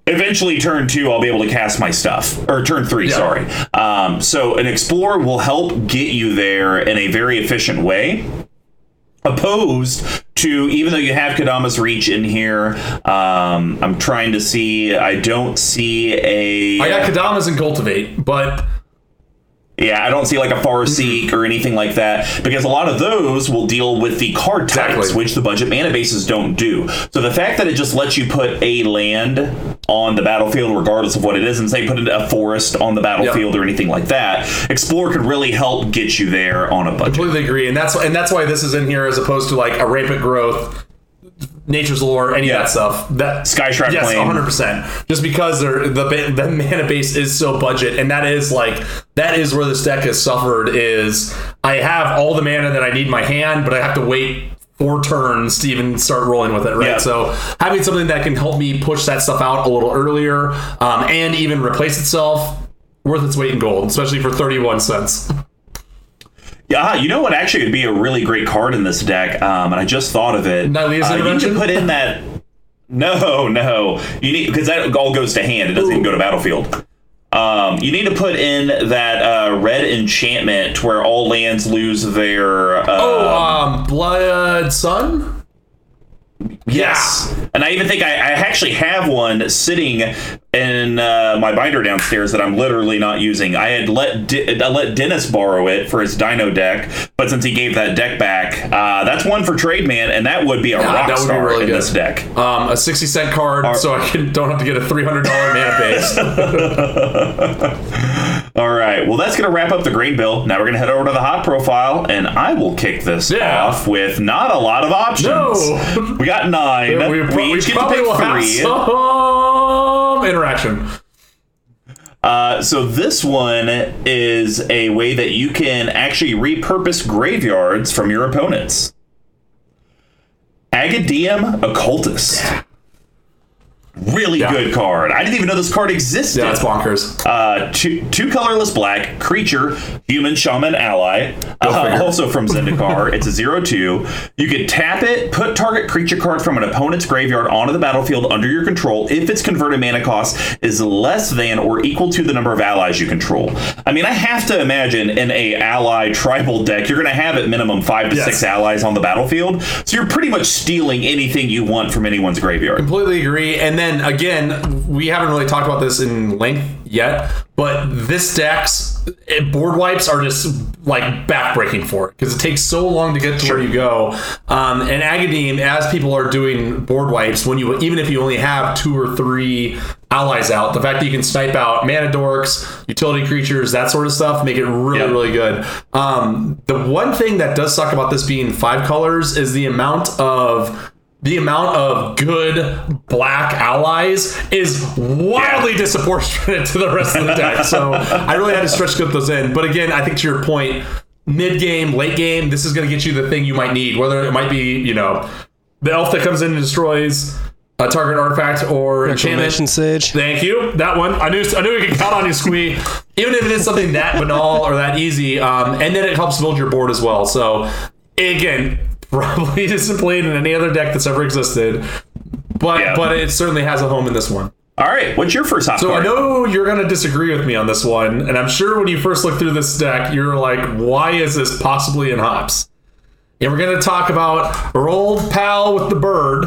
Eventually, turn two, I'll be able to cast my stuff. Or turn three, Yeah. sorry. Um, so, an explorer will help get you there in a very efficient way opposed to even though you have Kodama's reach in here um, i'm trying to see i don't see a I got Kodama's and Cultivate, but yeah i don't see like a far mm-hmm. seek or anything like that because a lot of those will deal with the card types Exactly. which the budget mana bases don't do so the fact that it just lets you put a land on the battlefield regardless of what it is and say put a forest on the battlefield or anything like that explore could really help get you there on a budget completely agree. And that's and that's why this is in here as opposed to like a rampant growth, nature's lore, any Yeah. of that stuff. That Skyshroud yes, Plain. 100. percent Just because they're, the the mana base is so budget, and that is like that is where this deck has suffered. Is I have all the mana that I need in my hand, but I have to wait. Four turns to even start rolling with it, right? Yeah. So having something that can help me push that stuff out a little earlier, um, and even replace itself, worth its weight in gold, especially for thirty-one cents. Yeah, you know what actually would be a really great card in this deck, um, and I just thought of it. Nylea's Uh, you need Intervention? to put in that. No, no, you need because that all goes to hand. It doesn't even go to battlefield. Um, you need to put in that uh, red enchantment where all lands lose their. Uh, Oh, um, Blood Sun. Yes, and I even think I, I actually have one sitting in uh, my binder downstairs that I'm literally not using. I had let Di- I let Dennis borrow it for his Dino deck, but since he gave that deck back, uh, that's one for trade man, and that would be a rock would be star really in good. this deck. Um, a sixty cent card, so I can don't have to get a three hundred dollar mana base. All right, well that's gonna wrap up the green bill. Now we're gonna head over to the hot profile, and I will kick this Yeah. off with not a lot of options. No. we got nine. we, we, pro- we each get to probably pick will have three. some interaction. Uh, so this one is a way that you can actually repurpose graveyards from your opponents. Agadeem Occultist. Really Yeah. good card. I didn't even know this card existed. Yeah, that's bonkers. Uh, two, two colorless black creature, human shaman ally. Uh, also from Zendikar. it's a zero two. You can tap it, put target creature card from an opponent's graveyard onto the battlefield under your control if its converted mana cost is less than or equal to the number of allies you control. I mean, I have to imagine in a ally tribal deck, you're going to have at minimum five to Yes. six allies on the battlefield. So you're pretty much stealing anything you want from anyone's graveyard. Completely agree. And then again, we haven't really talked about this in length yet, but this deck's eh, board wipes are just like backbreaking for it because it takes so long to get to where you go. Um, and Agadeem, as people are doing board wipes, when you even if you only have two or three allies out, the fact that you can snipe out mana dorks, utility creatures, that sort of stuff, make it really Yep. really good. Um, the one thing that does suck about this being five colors is the amount of the amount of good black allies is wildly disproportionate to the rest of the deck. So I really had to stretch get those in. But again, I think to your point, mid game, late game, this is going to get you the thing you might need. Whether it might be, you know, the elf that comes in and destroys a target artifact or enchantment. Reclamation Sage. Thank you. That one. I knew. I knew we could count on you, Squee. Even if it is something that banal or that easy, um, and then it helps build your board as well. So again, probably isn't played in any other deck that's ever existed, but Yeah. but it certainly has a home in this one. All right, what's your first hot So I know you're going to disagree with me on this one, and I'm sure when you first look through this deck, you're like, "Why is this possibly in hops?" And we're going to talk about our old pal with the bird,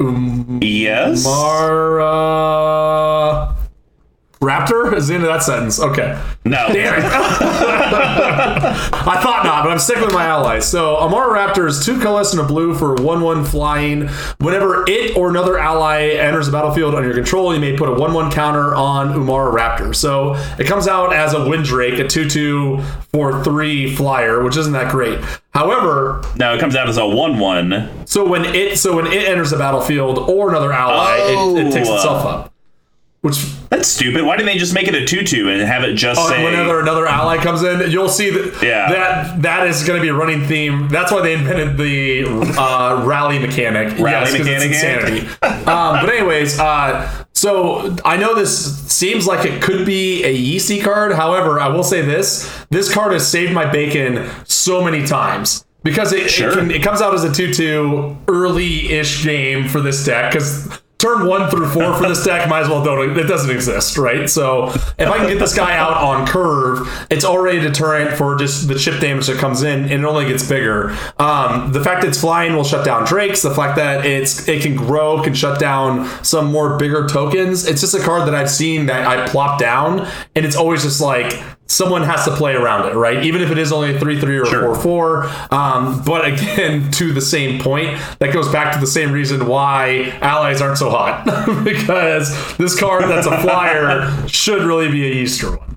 Um, Yes. Mara. Raptor is the end of that sentence. Okay. No. Damn it. I thought not, but I'm sticking with my allies. So Umara Raptor is two colorless and a blue for 1 1 flying. Whenever it or another ally enters the battlefield under your control, you may put a 1 1 counter on Umara Raptor. So it comes out as a Wind Drake, a 2 2 for 3 flyer, which isn't that great. However, No, it comes out as a one-one. so when it so when it enters the battlefield or another ally, it, it takes Oh. itself up. Which That's stupid. Why didn't they just make it a two-two and have it just Oh, say? whenever another ally comes in, you'll see that Yeah. that that is going to be a running theme. That's why they invented the uh, rally mechanic. Rally it's mechanic, insanity. um, but anyways, uh, so I know this seems like it could be a Yeasty card. However, I will say this: this card has saved my bacon so many times. Because it, Sure. it, can, it comes out as a 2 2 early ish game for this deck. Because turn one through four for this deck might as well don't it doesn't exist right? So if i can get this guy out on curve it's already a deterrent for just the chip damage that comes in and it only gets bigger. Um, the fact that it's flying will shut down drakes. The fact that it's it can grow can shut down some more bigger tokens. It's just a card that i've seen that i plop down and it's always just like someone has to play around it right even if it is only a 3-3 or Sure. 4-4 um, but again to the same point that goes back to the same reason why allies aren't so hot because this card that's a flyer should really be a Easter one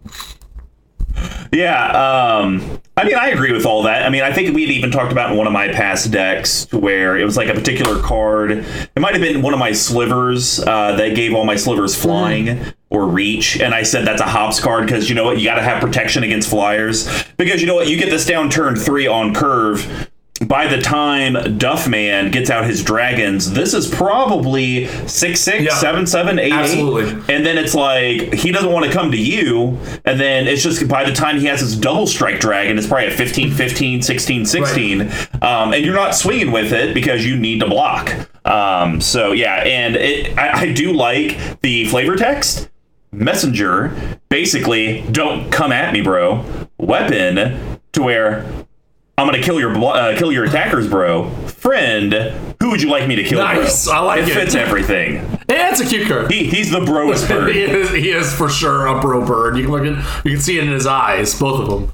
Yeah, um, I mean, I agree with all that. I mean, I think we had even talked about in one of my past decks to where it was like a particular card. It might have been one of my slivers uh, that gave all my slivers flying or reach, and I said that's a hops card because you know what, you got to have protection against flyers because you know what, you get this down turn three on curve. By the time Duffman gets out his dragons, this is probably six six, Yeah. seven seven, eight eight. Absolutely. And then it's like he doesn't want to come to you. And then it's just by the time he has his double strike dragon, it's probably at 15, 15, 16, 16. Um, and you're not swinging with it because you need to block. Um, so yeah, and it, I, I do like the flavor text. Messenger, basically, don't come at me, bro. Weapon, to where I'm gonna kill your uh, kill your attackers, bro. Friend, who would you like me to kill, Nice, bro? I like it. it. fits everything. yeah it's a cute card He, he's the broest bird. he, is, he is for sure a bro bird you can look at you can see it in his eyes both of them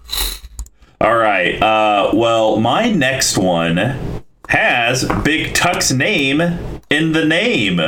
All right. Uh, well, my next one has Big Tuck's name in the name.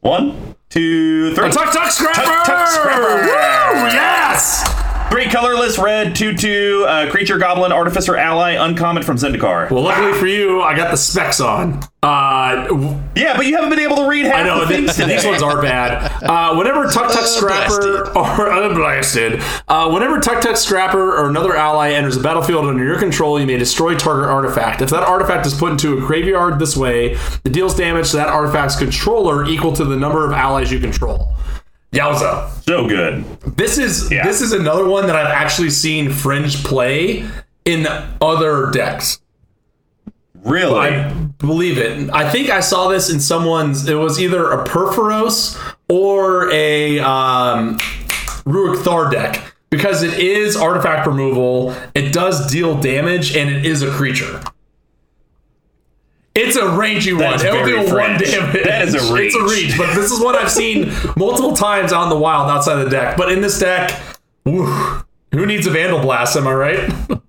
One, two, three. Tuktuk Scrapper Tuck, tuck, scrapper. Woo, yes Three colorless, red, two, two, uh, creature, goblin, artificer, ally, uncommon from Zendikar. well luckily for you i got the specs on uh w- yeah, but you haven't been able to read half I know the th- things today. these ones are bad. Uh, whenever Tuktuk Scrapper or unblasted, uh, whenever Tuktuk Scrapper or another ally enters the battlefield under your control, you may destroy target artifact. If that artifact is put into a graveyard this way, it deals damage to that artifact's controller equal to the number of allies you control. Yowza! so good. This is Yeah. this is another one that I've actually seen Fringe play in other decks. Really? I believe it. I think I saw this in someone's. It was either a Purphoros or a um, Ruric Thar deck because it is artifact removal. It does deal damage and it is a creature. It's a rangy one. It'll do one damage. That is a It's a reach. reach, but this is what I've seen multiple times on the wild outside of the deck. But in this deck, whew, who needs a Vandalblast? Am I right?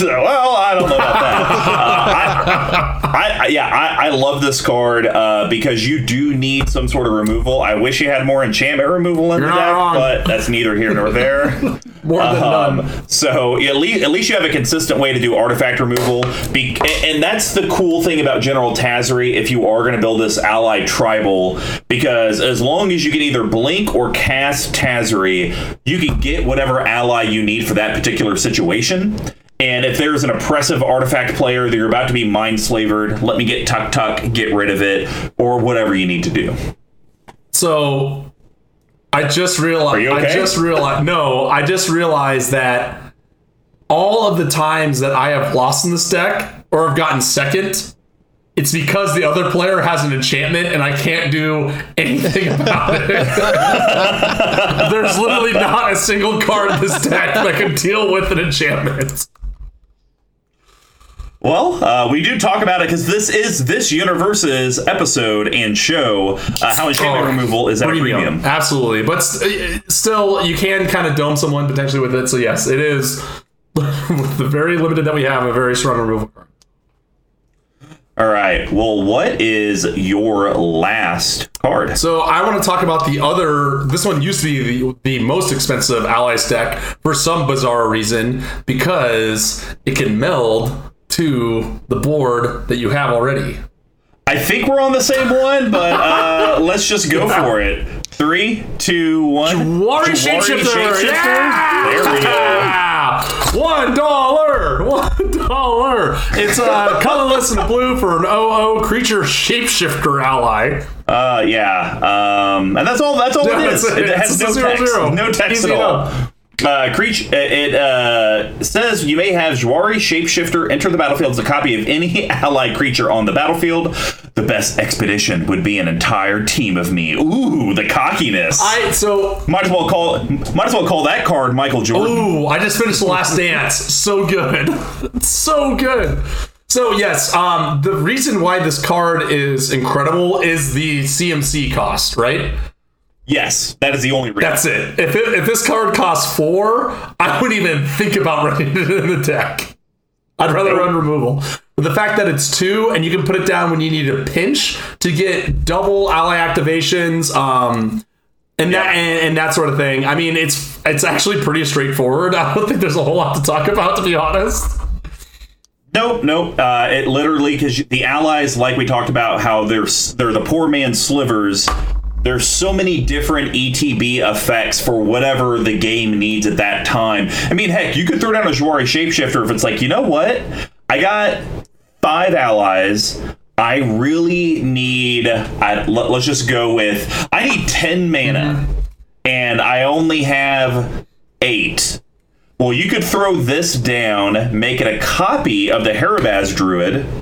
Well, I don't know about that. Uh, I, I, yeah, I, I love this card uh, because you do need some sort of removal. I wish you had more enchantment removal in You're the deck, wrong. but that's neither here nor there. More than none. Um, so at least at least you have a consistent way to do artifact removal, Be- and- and that's the cool thing about General Tazri. If you are going to build this allied tribal, because as long as you can either blink or cast Tazri, you can get whatever ally you need for that particular situation. And if there's an oppressive artifact player that you're about to be mind slavered, let me get Tuktuk, get rid of it, or whatever you need to do. So I just realized. Are you I okay? just realized. No, I just realized that all of the times that I have lost in this deck or have gotten second, it's because the other player has an enchantment and I can't do anything about it. There's literally not a single card in this deck that can deal with an enchantment. Well, uh, we do talk about it because this is this universe's episode and show. Uh, how enchantment Oh, removal is at a premium. Absolutely, but st- uh, still, you can kind of dome someone potentially with it. So yes, it is with the very limited that we have a very strong removal card. All right. Well, what is your last card? So I want to talk about the other. This one used to be the, the most expensive allies deck for some bizarre reason because it can meld to the board that you have already. I think we're on the same one, but uh, let's just go for it. Three, two, one. Jwari Shapeshifter! Yeah! There we go. One dollar! One dollar! It's uh, colorless and blue for an OO creature shapeshifter ally. Uh, yeah. Um, and that's all. That's all it That's is. it. It has no zero, text. zero. No text at all. enough. Uh, creature. It, uh, says you may have Jwari Shapeshifter enter the battlefield as a copy of any allied creature on the battlefield. The best expedition would be an entire team of me. Ooh, the cockiness. I so might as well call. Might as well call that card Michael Jordan. Ooh, I just finished the last dance. So good. so good. So yes, um, the reason why this card is incredible is the CMC cost, right? Yes, that is the only reason. That's it. If it, if this card costs four, I wouldn't even think about running it in the deck. I'd rather run removal. But the fact that it's two and you can put it down when you need a pinch to get double ally activations, um, and that and, and that sort of thing. I mean, it's it's actually pretty straightforward. I don't think there's a whole lot to talk about, to be honest. Nope, nope. Uh, it literally because the allies, like we talked about, how they're they're the poor man's slivers. There's so many different ETB effects for whatever the game needs at that time. I mean, heck, you could throw down a Jwari shapeshifter if it's like, you know what, I got five allies. I really need. I, let, us just go with. I need ten mana, mm-hmm. and I only have eight. Well, you could throw this down, make it a copy of the Harabaz Druid,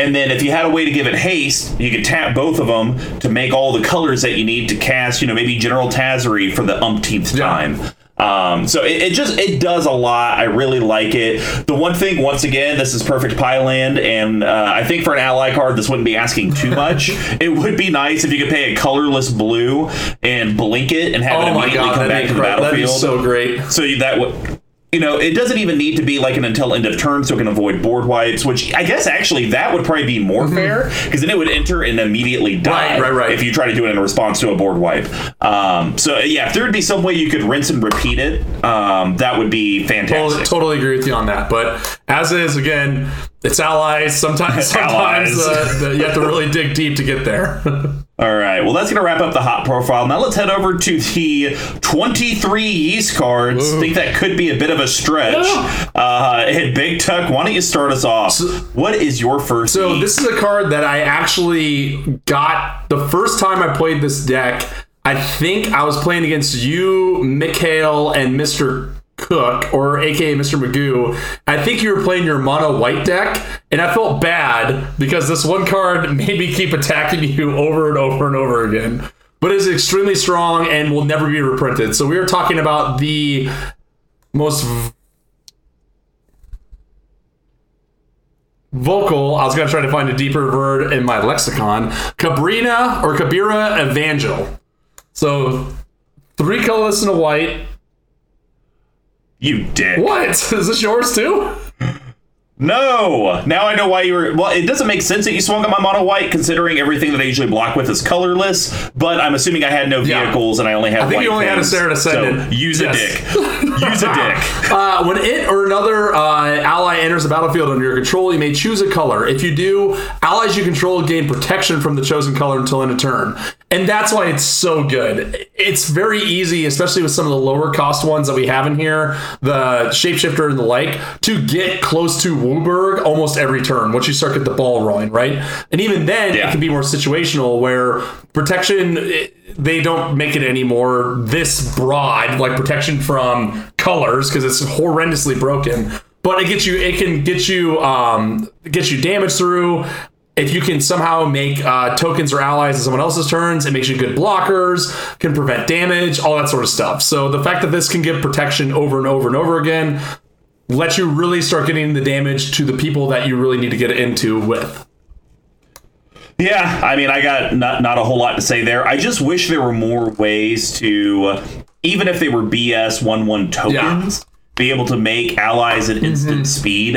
and then if you had a way to give it haste, you could tap both of them to make all the colors that you need to cast, you know, maybe General Tazri for the umpteenth Yeah. time. Um, so it, it just it does a lot. I really like it. The one thing, once again, this is perfect pie land, and uh, I think for an ally card, this wouldn't be asking too much. it would be nice if you could pay a colorless blue and blink it and have it Oh my immediately god, come back to the incredible. that'd be battlefield. so great. So you- that would, you know, it doesn't even need to be like an until end of turn, so it can avoid board wipes. Which I guess actually that would probably be more fair because then it would enter and immediately die. Mm-hmm. Right, right, right. If you try to do it in response to a board wipe. Um, so yeah, if there would be some way you could rinse and repeat it, um, that would be fantastic. Totally, totally agree with you on that. But as is, again, it's allies. Sometimes, sometimes Allies. uh, you have to really dig deep to get there. All right. Well, that's going to wrap up the hot profile. Now let's head over to the 23 yeast cards. think that could be a bit of a stretch. Uh, and Big Tuck, why don't you start us off? what is your first? So yeast? this is a card that I actually got the first time I played this deck. I think I was playing against you, Mikhail, and Mr. Cook, or aka Mr. Magoo. I think you were playing your mono white deck, and I felt bad because this one card made me keep attacking you over and over and over again. But it's extremely strong and will never be reprinted. So we are talking about the most vocal. I was gonna try to find a deeper word in my lexicon. Cabrina or Kabira Evangel. So three colorless and a white. You dick. What is this yours too? No. Now I know why you were. Well, it doesn't make sense that you swung on my mono white, considering everything that I usually block with is colorless. But I'm assuming I had no Yeah. vehicles and I only had. I think you only had a things. Sarah Descendant. So use Yes. a dick. use a dick. Uh, when it or another uh, ally enters the battlefield under your control, you may choose a color. If you do, allies you control gain protection from the chosen color until end of turn. And that's why it's so good. It's very easy, especially with some of the lower cost ones that we have in here, the shapeshifter and the like, to get close to WUBRG almost every turn once you start get the ball rolling, right? And even then, Yeah. it can be more situational where protection it- they don't make it anymore this broad like protection from colors because it's horrendously broken but it gets you it can get you um get you damage through if you can somehow make uh, tokens or allies in someone else's turns, it makes you good blockers, can prevent damage, all that sort of stuff. So the fact that this can give protection over and over and over again, let you really start getting the damage to the people that you really need to get into with. Yeah, I mean, I got not not a whole lot to say there. I just wish there were more ways to, even if they were BS one one tokens, be able to make allies at instant speed.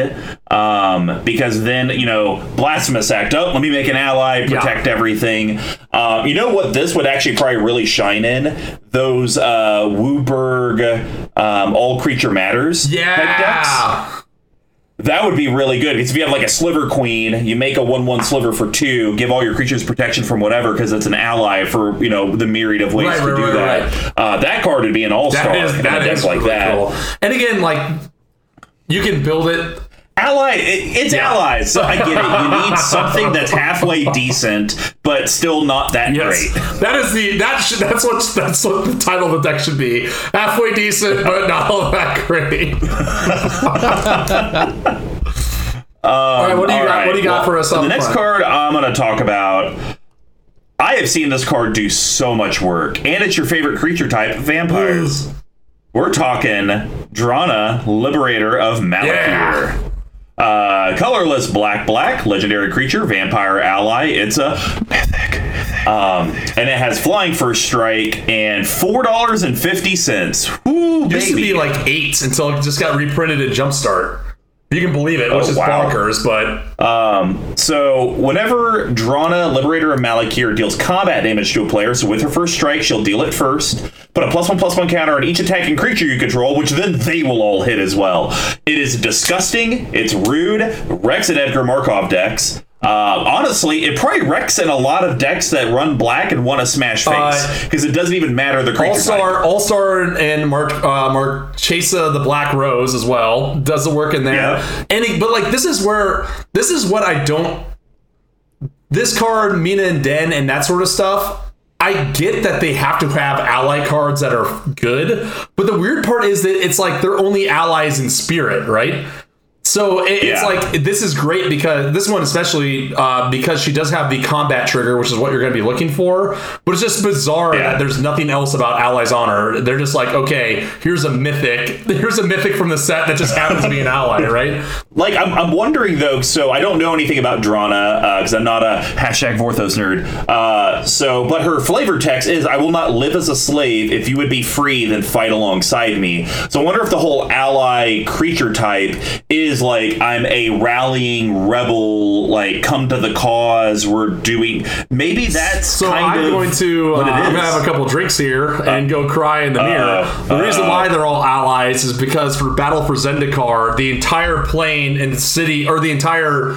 Um, because then you know, blasphemous act. Oh, let me make an ally, protect everything. Um, you know what? This would actually probably really shine in those uh, WUBRG um, all creature matters. type decks. That would be really good because if you have like a sliver queen, you make a one-one sliver for two, give all your creatures protection from whatever because it's an ally for you know the myriad of ways Right, to right, do right, that. Uh, that card would be an all-star That is deck is like really that. cool. And again, like you can build it. Ally, it, it's Yeah. allies. So I get it. You need something that's halfway decent, but still not that Yes, great. that is the that should, that's what that's what the title of the deck should be. Halfway decent, but not all that great. Um, all right, what do you got? right, What do you got well, for us? On the next front? card I'm going to talk about. I have seen this card do so much work, and it's your favorite creature type, vampires. We're talking Drana, Liberator of Malakir. Yeah. Uh, colorless black black legendary creature vampire ally it's a mythic um, and it has flying first strike and four dollars and fifty cents Ooh, used to be like eight until it just got reprinted in Jumpstart. You can believe it, which Oh, is wow. bonkers, but Um, so whenever Drana, Liberator of Malakir, deals combat damage to a player, so with her first strike, she'll deal it first. Put a plus one plus one counter on each attacking creature you control, which then they will all hit as well. It is disgusting. It's rude. Rex and Edgar Markov decks. Uh, honestly, it probably wrecks in a lot of decks that run black and want to smash face Uh, because it doesn't even matter the creature All. Star, All Star, and Mark uh, Marchesa the Black Rose as well does the work in there. Yeah. And it- but like this is where this is what I don't. This card, Mina and Denn, and that sort of stuff. I get that they have to have ally cards that are good, but the weird part is that it's like they're only allies in spirit, right? So it, it's like this is great because this one especially uh, because she does have the combat trigger, which is what you're going to be looking for. But it's just bizarre Yeah. that there's nothing else about allies on her. They're just like, okay, here's a mythic, here's a mythic from the set that just happens to be an ally, right? Like I'm, I'm wondering though. So I don't know anything about Drana because I'm not a hashtag Vorthos nerd. Uh, so, but her flavor text is, "I will not live as a slave. If you would be free, then fight alongside me." So I wonder if the whole ally creature type is like I'm a rallying rebel, like come to the cause. We're doing maybe that's So I'm going to uh, I'm gonna have a couple drinks here and go cry in the mirror. The reason why they're all allies is because for Battle for Zendikar, the entire plane and city, or the entire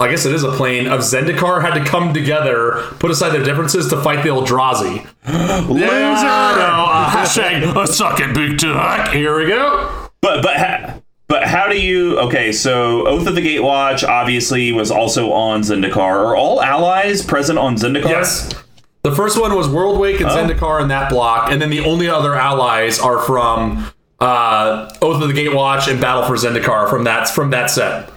I guess it is a plane of Zendikar had to come together, put aside their differences to fight the Eldrazi. Loser! No, uh, hashtag a suck it, big duck. Here we go. But but ha- but how do you? Okay, so Oath of the Gatewatch obviously was also on Zendikar. Are all allies present on Zendikar? Yes. The first one was Worldwake and Zendikar in that block, and then the only other allies are from uh, Oath of the Gatewatch and Battle for Zendikar from that from that set.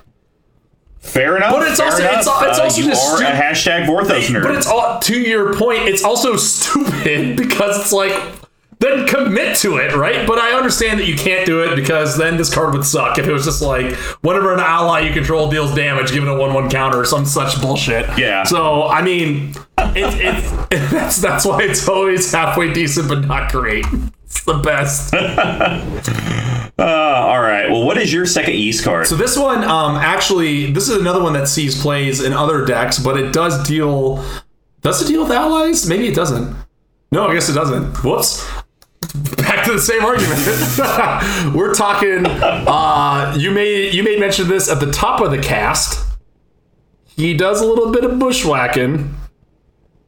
Fair enough. But it's also- enough. it's it's Uh, also just stu- a hashtag Vorthos nerd. But it's all to your point. It's also stupid because it's like then commit to it, right? But I understand that you can't do it because then this card would suck if it was just like whenever an ally you control deals damage, given a one-one counter or some such bullshit. Yeah. So I mean, it, it, that's that's why it's always halfway decent but not great. It's the best. uh, all right. Well, what is your second East card? So this one, um, actually, this is another one that sees plays in other decks, but it does deal. Does it deal with allies? Maybe it doesn't. No, I guess it doesn't. Whoops. Back to the same argument. We're talking. Uh, you made you made mention of this at the top of the cast. He does a little bit of bushwhacking,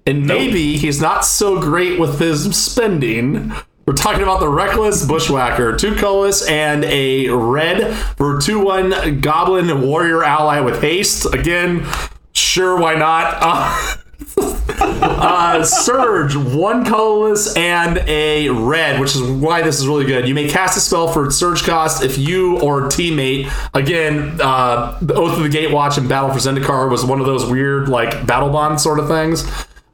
and maybe he's not so great with his spending. We're talking about the Reckless Bushwhacker, two colorless and a red for 2 1 Goblin Warrior ally with haste. Again, sure, why not? Uh, uh, Surge, one colorless and a red, which is why this is really good. You may cast a spell for Surge cost if you or teammate, again, uh, the Oath of the Gatewatch and Battle for Zendikar was one of those weird, like, battle bond sort of things.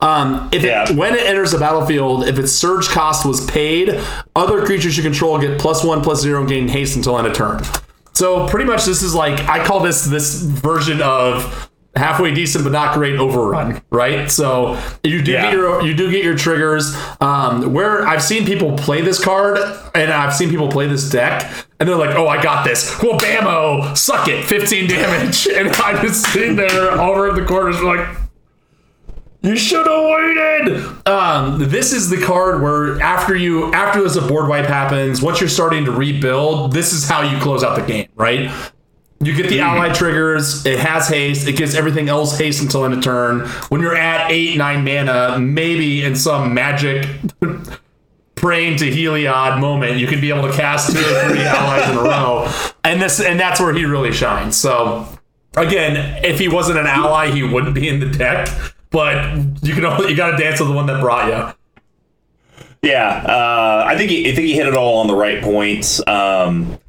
Um, if Yeah. it, when it enters the battlefield, if its surge cost was paid, other creatures you control get plus one, plus zero, and gain haste until end of turn. So pretty much this is like I call this this version of halfway decent but not great overrun, right? So you do Yeah. get your you do get your triggers. Um, where I've seen people play this card and I've seen people play this deck, and they're like, "Oh, I got this." Well, bammo, suck it, 15 damage, and I'm just sitting there over in the corners like. You should have waited. Um, this is the card where after you after this a board wipe happens, once you're starting to rebuild, this is how you close out the game, right? You get the ally triggers. It has haste. It gives everything else haste until end of turn. When you're at eight, nine mana, maybe in some magic praying to Heliod moment, you could be able to cast two or three allies in a row, and this and that's where he really shines. So again, if he wasn't an ally, he wouldn't be in the deck. But you can only, you got to dance with the one that brought you. Yeah, uh, I think he, I think he hit it all on the right points. Um,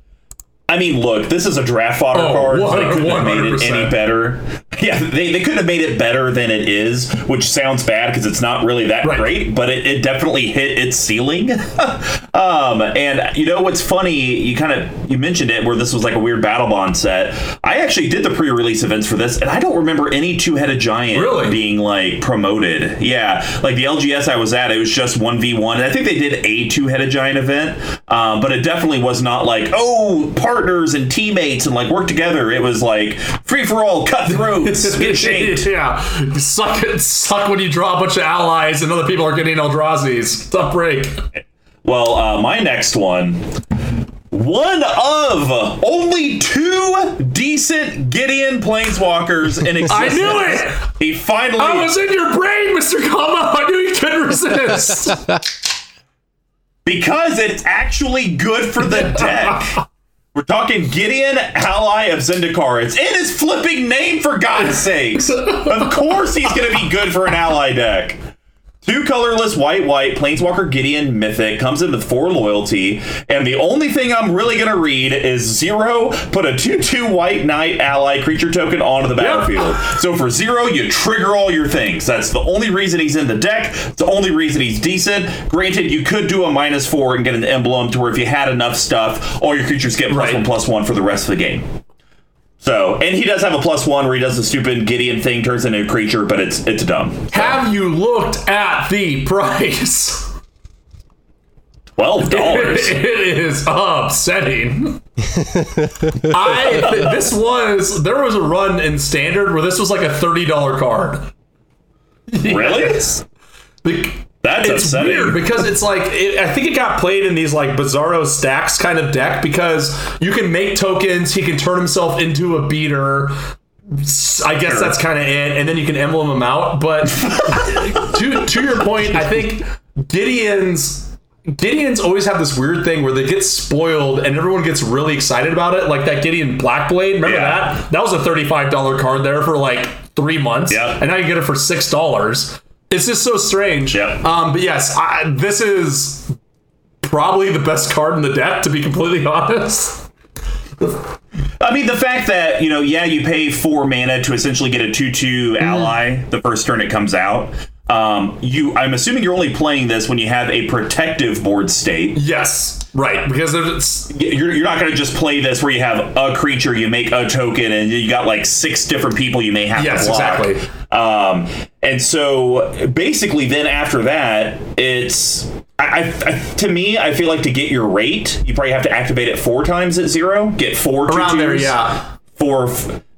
I mean, look, this is a draft fodder Oh, card. They couldn't have made it any better. Yeah, they, they couldn't have made it better than it is, which sounds bad because it's not really that Right. great, but it, it definitely hit its ceiling. um, and you know what's funny? You kind of you mentioned it where this was like a weird Battlebond set. I actually did the pre-release events for this, and I don't remember any two-headed giant Really? being like promoted. Yeah, like the LGS I was at, it was just one v one, and I think they did a two-headed giant event, um, but it definitely was not like oh partners and teammates and like work together. It was like free for all, cutthroats, get shanked. yeah, suck it, suck when you draw a bunch of allies and other people are getting Eldrazi's. Tough break. Well, uh, my next one. One of only two decent Gideon planeswalkers in existence. I knew it. He finally. I was in your brain, Mr. Kama. I knew you couldn't resist. because it's actually good for the deck. We're talking Gideon, ally of Zendikar. It's in his flipping name, for God's sakes. Of course, he's going to be good for an ally deck. Two colorless white white planeswalker Gideon mythic comes in with four loyalty, and the only thing I'm really gonna read is zero. Put a two two white knight ally creature token onto the battlefield. So for zero, you trigger all your things. That's the only reason he's in the deck. It's the only reason he's decent. Granted, you could do a minus four and get an emblem to where if you had enough stuff, all your creatures get plus Right. one plus one for the rest of the game. So, and he does have a plus one where he does the stupid Gideon thing, turns into a creature, but it's it's dumb. Have you looked at the price? Twelve dollars. It is upsetting. I this was there was a run in standard where this was like a thirty dollar card. Really? Yes. Bec- That's it's upsetting. weird because it's like it, I think it got played in these like bizarro stacks kind of deck because you can make tokens. He can turn himself into a beater. I guess that's kind of it, and then you can emblem him out. But to to your point, I think Gideon's Gideons always have this weird thing where they get spoiled and everyone gets really excited about it. Like that Gideon Blackblade, remember Yeah. that? That was a thirty-five dollar card there for like three months, Yeah. and now you get it for six dollars. It's just so strange. Yep. Um, but yes, I, this is probably the best card in the deck, to be completely honest. I mean, the fact that, you know, yeah, you pay four mana to essentially get a 2 2 Mm-hmm. ally the first turn it comes out. Um, you, I'm assuming you're only playing this when you have a protective board state. Yes, right. Because there's You're, you're not going to just play this where you have a creature, you make a token, and you got like six different people you may have Yes, to block. exactly. Um, and so basically, then after that, it's. I, I, to me, I feel like to get your rate, you probably have to activate it four times at zero. Get four around there, yeah. Four,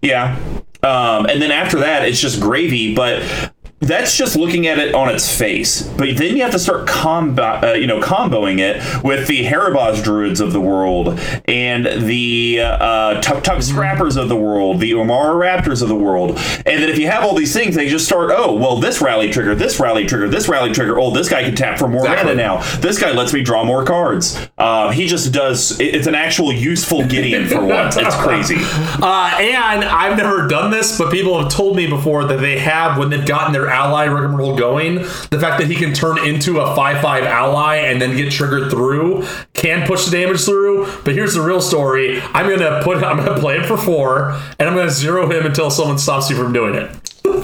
yeah um, and then after that it's just gravy but that's just looking at it on its face. But then you have to start combo uh, you know comboing it with the Harabaz druids of the world and the uh, Tuktuk Scrappers of the world the Umara Raptors of the world. And then if you have all these things they just start oh well this rally trigger this rally trigger this rally trigger. Oh this guy can tap for more Exactly. mana now. This guy lets me draw more cards. Uh, he just does it- it's an actual useful Gideon for once. It's crazy. Uh, and I've never done this, but people have told me before that they have when they've gotten their ally rigmarole going. The fact that he can turn into a five-five ally and then get triggered through can push the damage through. But here's the real story: I'm gonna put, I'm gonna play him for four, and I'm gonna zero him until someone stops you from doing it.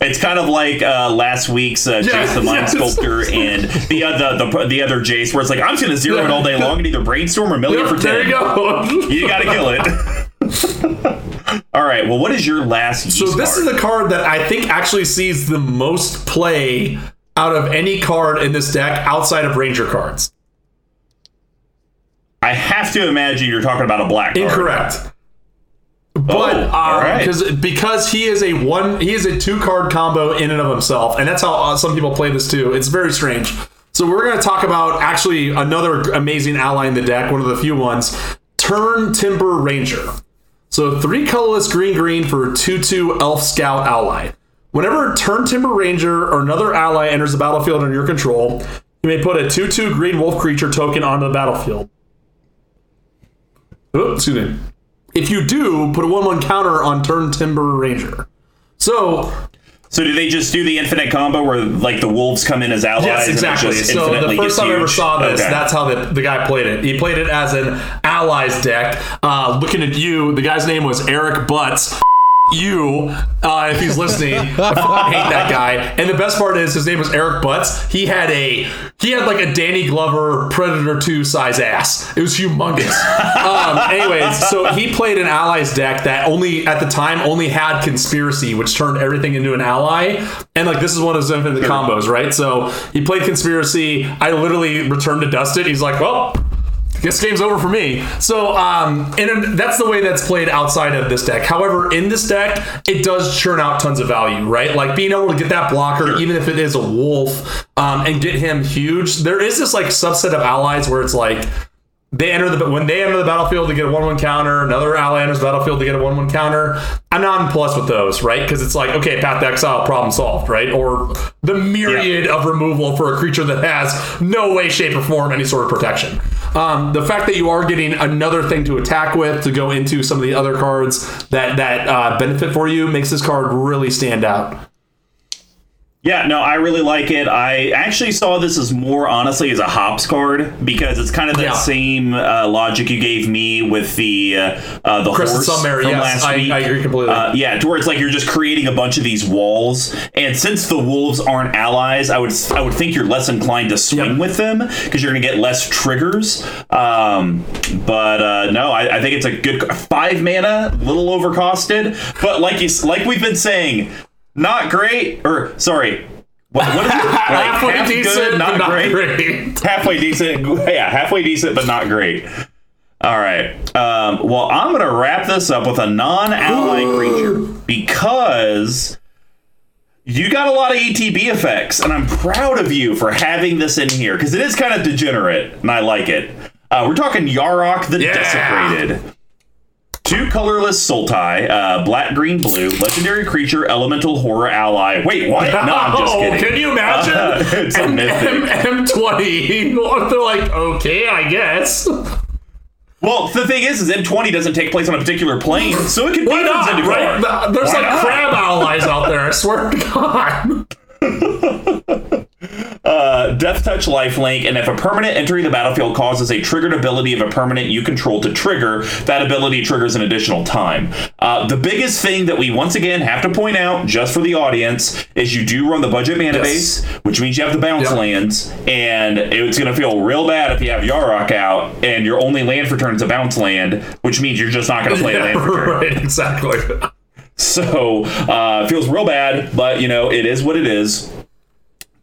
It's kind of like uh, last week's uh, Yeah, Jace the Mind yes. Sculptor and the, uh, the the the other Jace, where it's like I'm just gonna zero it all day long and either brainstorm or million for ten. there you go. You gotta kill it. all right. Well, what is your last? So this is the card that I think actually sees the most play out of any card in this deck outside of Ranger cards. I have to imagine you're talking about a black. Card. Incorrect. But Oh, all um, right. because because he is a one he is a two card combo in and of himself, and that's how uh, some people play this too. It's very strange. So we're going to talk about actually another amazing ally in the deck, one of the few ones, Turntimber Ranger. So three colorless green green for a two two Elf Scout ally. Whenever a Turntimber Ranger or another ally enters the battlefield under your control, you may put a two two green wolf creature token onto the battlefield. Excuse me. If you do, put a 1 1 counter on Turntimber Ranger. So, So do they just do the infinite combo where like the wolves come in as allies? yes, exactly. So, the first time I ever saw this, Okay. that's how the, the guy played it. He played it as an allies deck. Uh, looking at you, the guy's name was Eric Butts. You, uh, if he's listening, I fucking hate that guy. And the best part is his name was Eric Butts. He had a he had like a Danny Glover Predator 2 size ass. It was humongous. um, anyways, so he played an allies deck that only at the time only had conspiracy, which turned everything into an ally. And like this is one of his infinite combos, right? So he played conspiracy. I literally returned to dust it. He's like, well, this game's over for me. So, um, and that's the way that's played outside of this deck. However, in this deck, it does churn out tons of value, right? Like being able to get that blocker, even if it is a wolf, um, and get him huge. There is this like subset of allies where it's like they enter the when they enter the battlefield to get a one one counter. Another ally enters the battlefield to get a one one counter. I'm not plus with those, right? Because it's like okay, path to exile, problem solved, right? Or the myriad of removal for a creature that has no way, shape, or form any sort of protection. Um, the fact that you are getting another thing to attack with to go into some of the other cards that that uh, benefit for you makes this card really stand out. Yeah, no, I really like it. I actually saw this as more honestly as a hops card because it's kind of that Yeah. same uh, logic you gave me with the uh, uh, the Crescent horse Sunmare, from yes, last I- week. I agree completely. Uh, yeah, to where it's like you're just creating a bunch of these walls, and since the wolves aren't allies, I would I would think you're less inclined to swing Yep. with them because you're going to get less triggers. Um, but uh, no, I, I think it's a good five mana, a little overcosted, but like you like we've been saying, not great. Or sorry. What, what is it? Like, Halfway half decent, good, but not, not great. great. halfway decent. Yeah, halfway decent, but not great. All right. Um, well, I'm going to wrap this up with a non-ally creature because you got a lot of ETB effects, and I'm proud of you for having this in here because it is kind of degenerate, and I like it. Uh, we're talking Yarok the Yeah. Desecrated. Two colorless Sultai, uh, black, green, blue, legendary creature, elemental horror ally. Wait, what? No, I'm just kidding. Can you imagine? Uh, it's a M- M20. They're like, okay, I guess. Well, the thing is, is M20 doesn't take place on a particular plane, so it can be not? Right? There's Why like not? crab allies out there. I swear to God. Uh, Deathtouch Lifelink, and if a permanent entering the battlefield causes a triggered ability of a permanent you control to trigger, that ability triggers an additional time. Uh, the biggest thing that we once again have to point out, just for the audience, is you do run the budget mana Yes. base, which means you have the bounce Yep. lands, and it's going to feel real bad if you have Yarok out and your only land for turn is a bounce land, which means you're just not going to play a Yeah, land for turn. right, exactly. So uh, feels real bad, but you know it is what it is.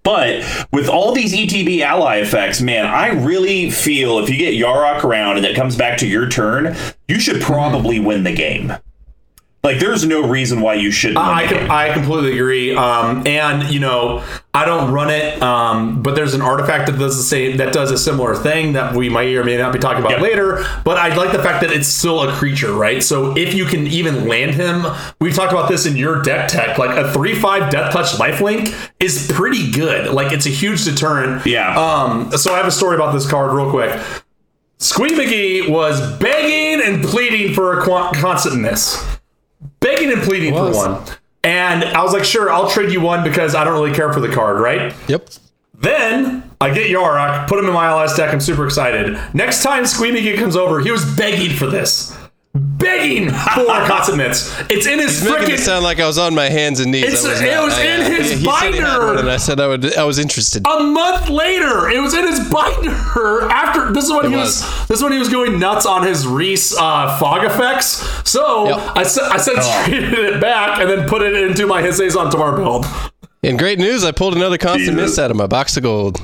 But with all these ETB ally effects, man, I really feel if you get Yarok around and it comes back to your turn, you should probably win the game. Like, there's no reason why you shouldn't I, the. I completely agree. Um, and you know, I don't run it, um, but there's an artifact that does the same that does a similar thing that we might or may not be talking about Yep. later. But I like the fact that it's still a creature, right? So if you can even land him, we've talked about this in your deck tech. Like a three five deathtouch lifelink is pretty good. Like it's a huge deterrent. Yeah. Um. So I have a story about this card real quick. Squee McGee was begging and pleading for a qu- Constant Mists begging and pleading for one. And I was like, sure, I'll trade you one because I don't really care for the card, right? Yep. Then I get Yarok, put him in my allies deck. I'm super excited. Next time Squeamy comes over, he was begging for this. Begging for Constant Mists. It's in his Making freaking. it sound like I was on my hands and knees. It's- was it not. was I, in uh, his he- he said he binder. and I said I would. I was interested. a month later, it was in his binder. After this is when It he was. was. This is when he was going nuts on his Reese uh, fog effects. So Yep. I se- I sent traded it back and then put it into my Hisses on Tomorrow build. In great news, I pulled another constant Jesus. miss out of my box of gold.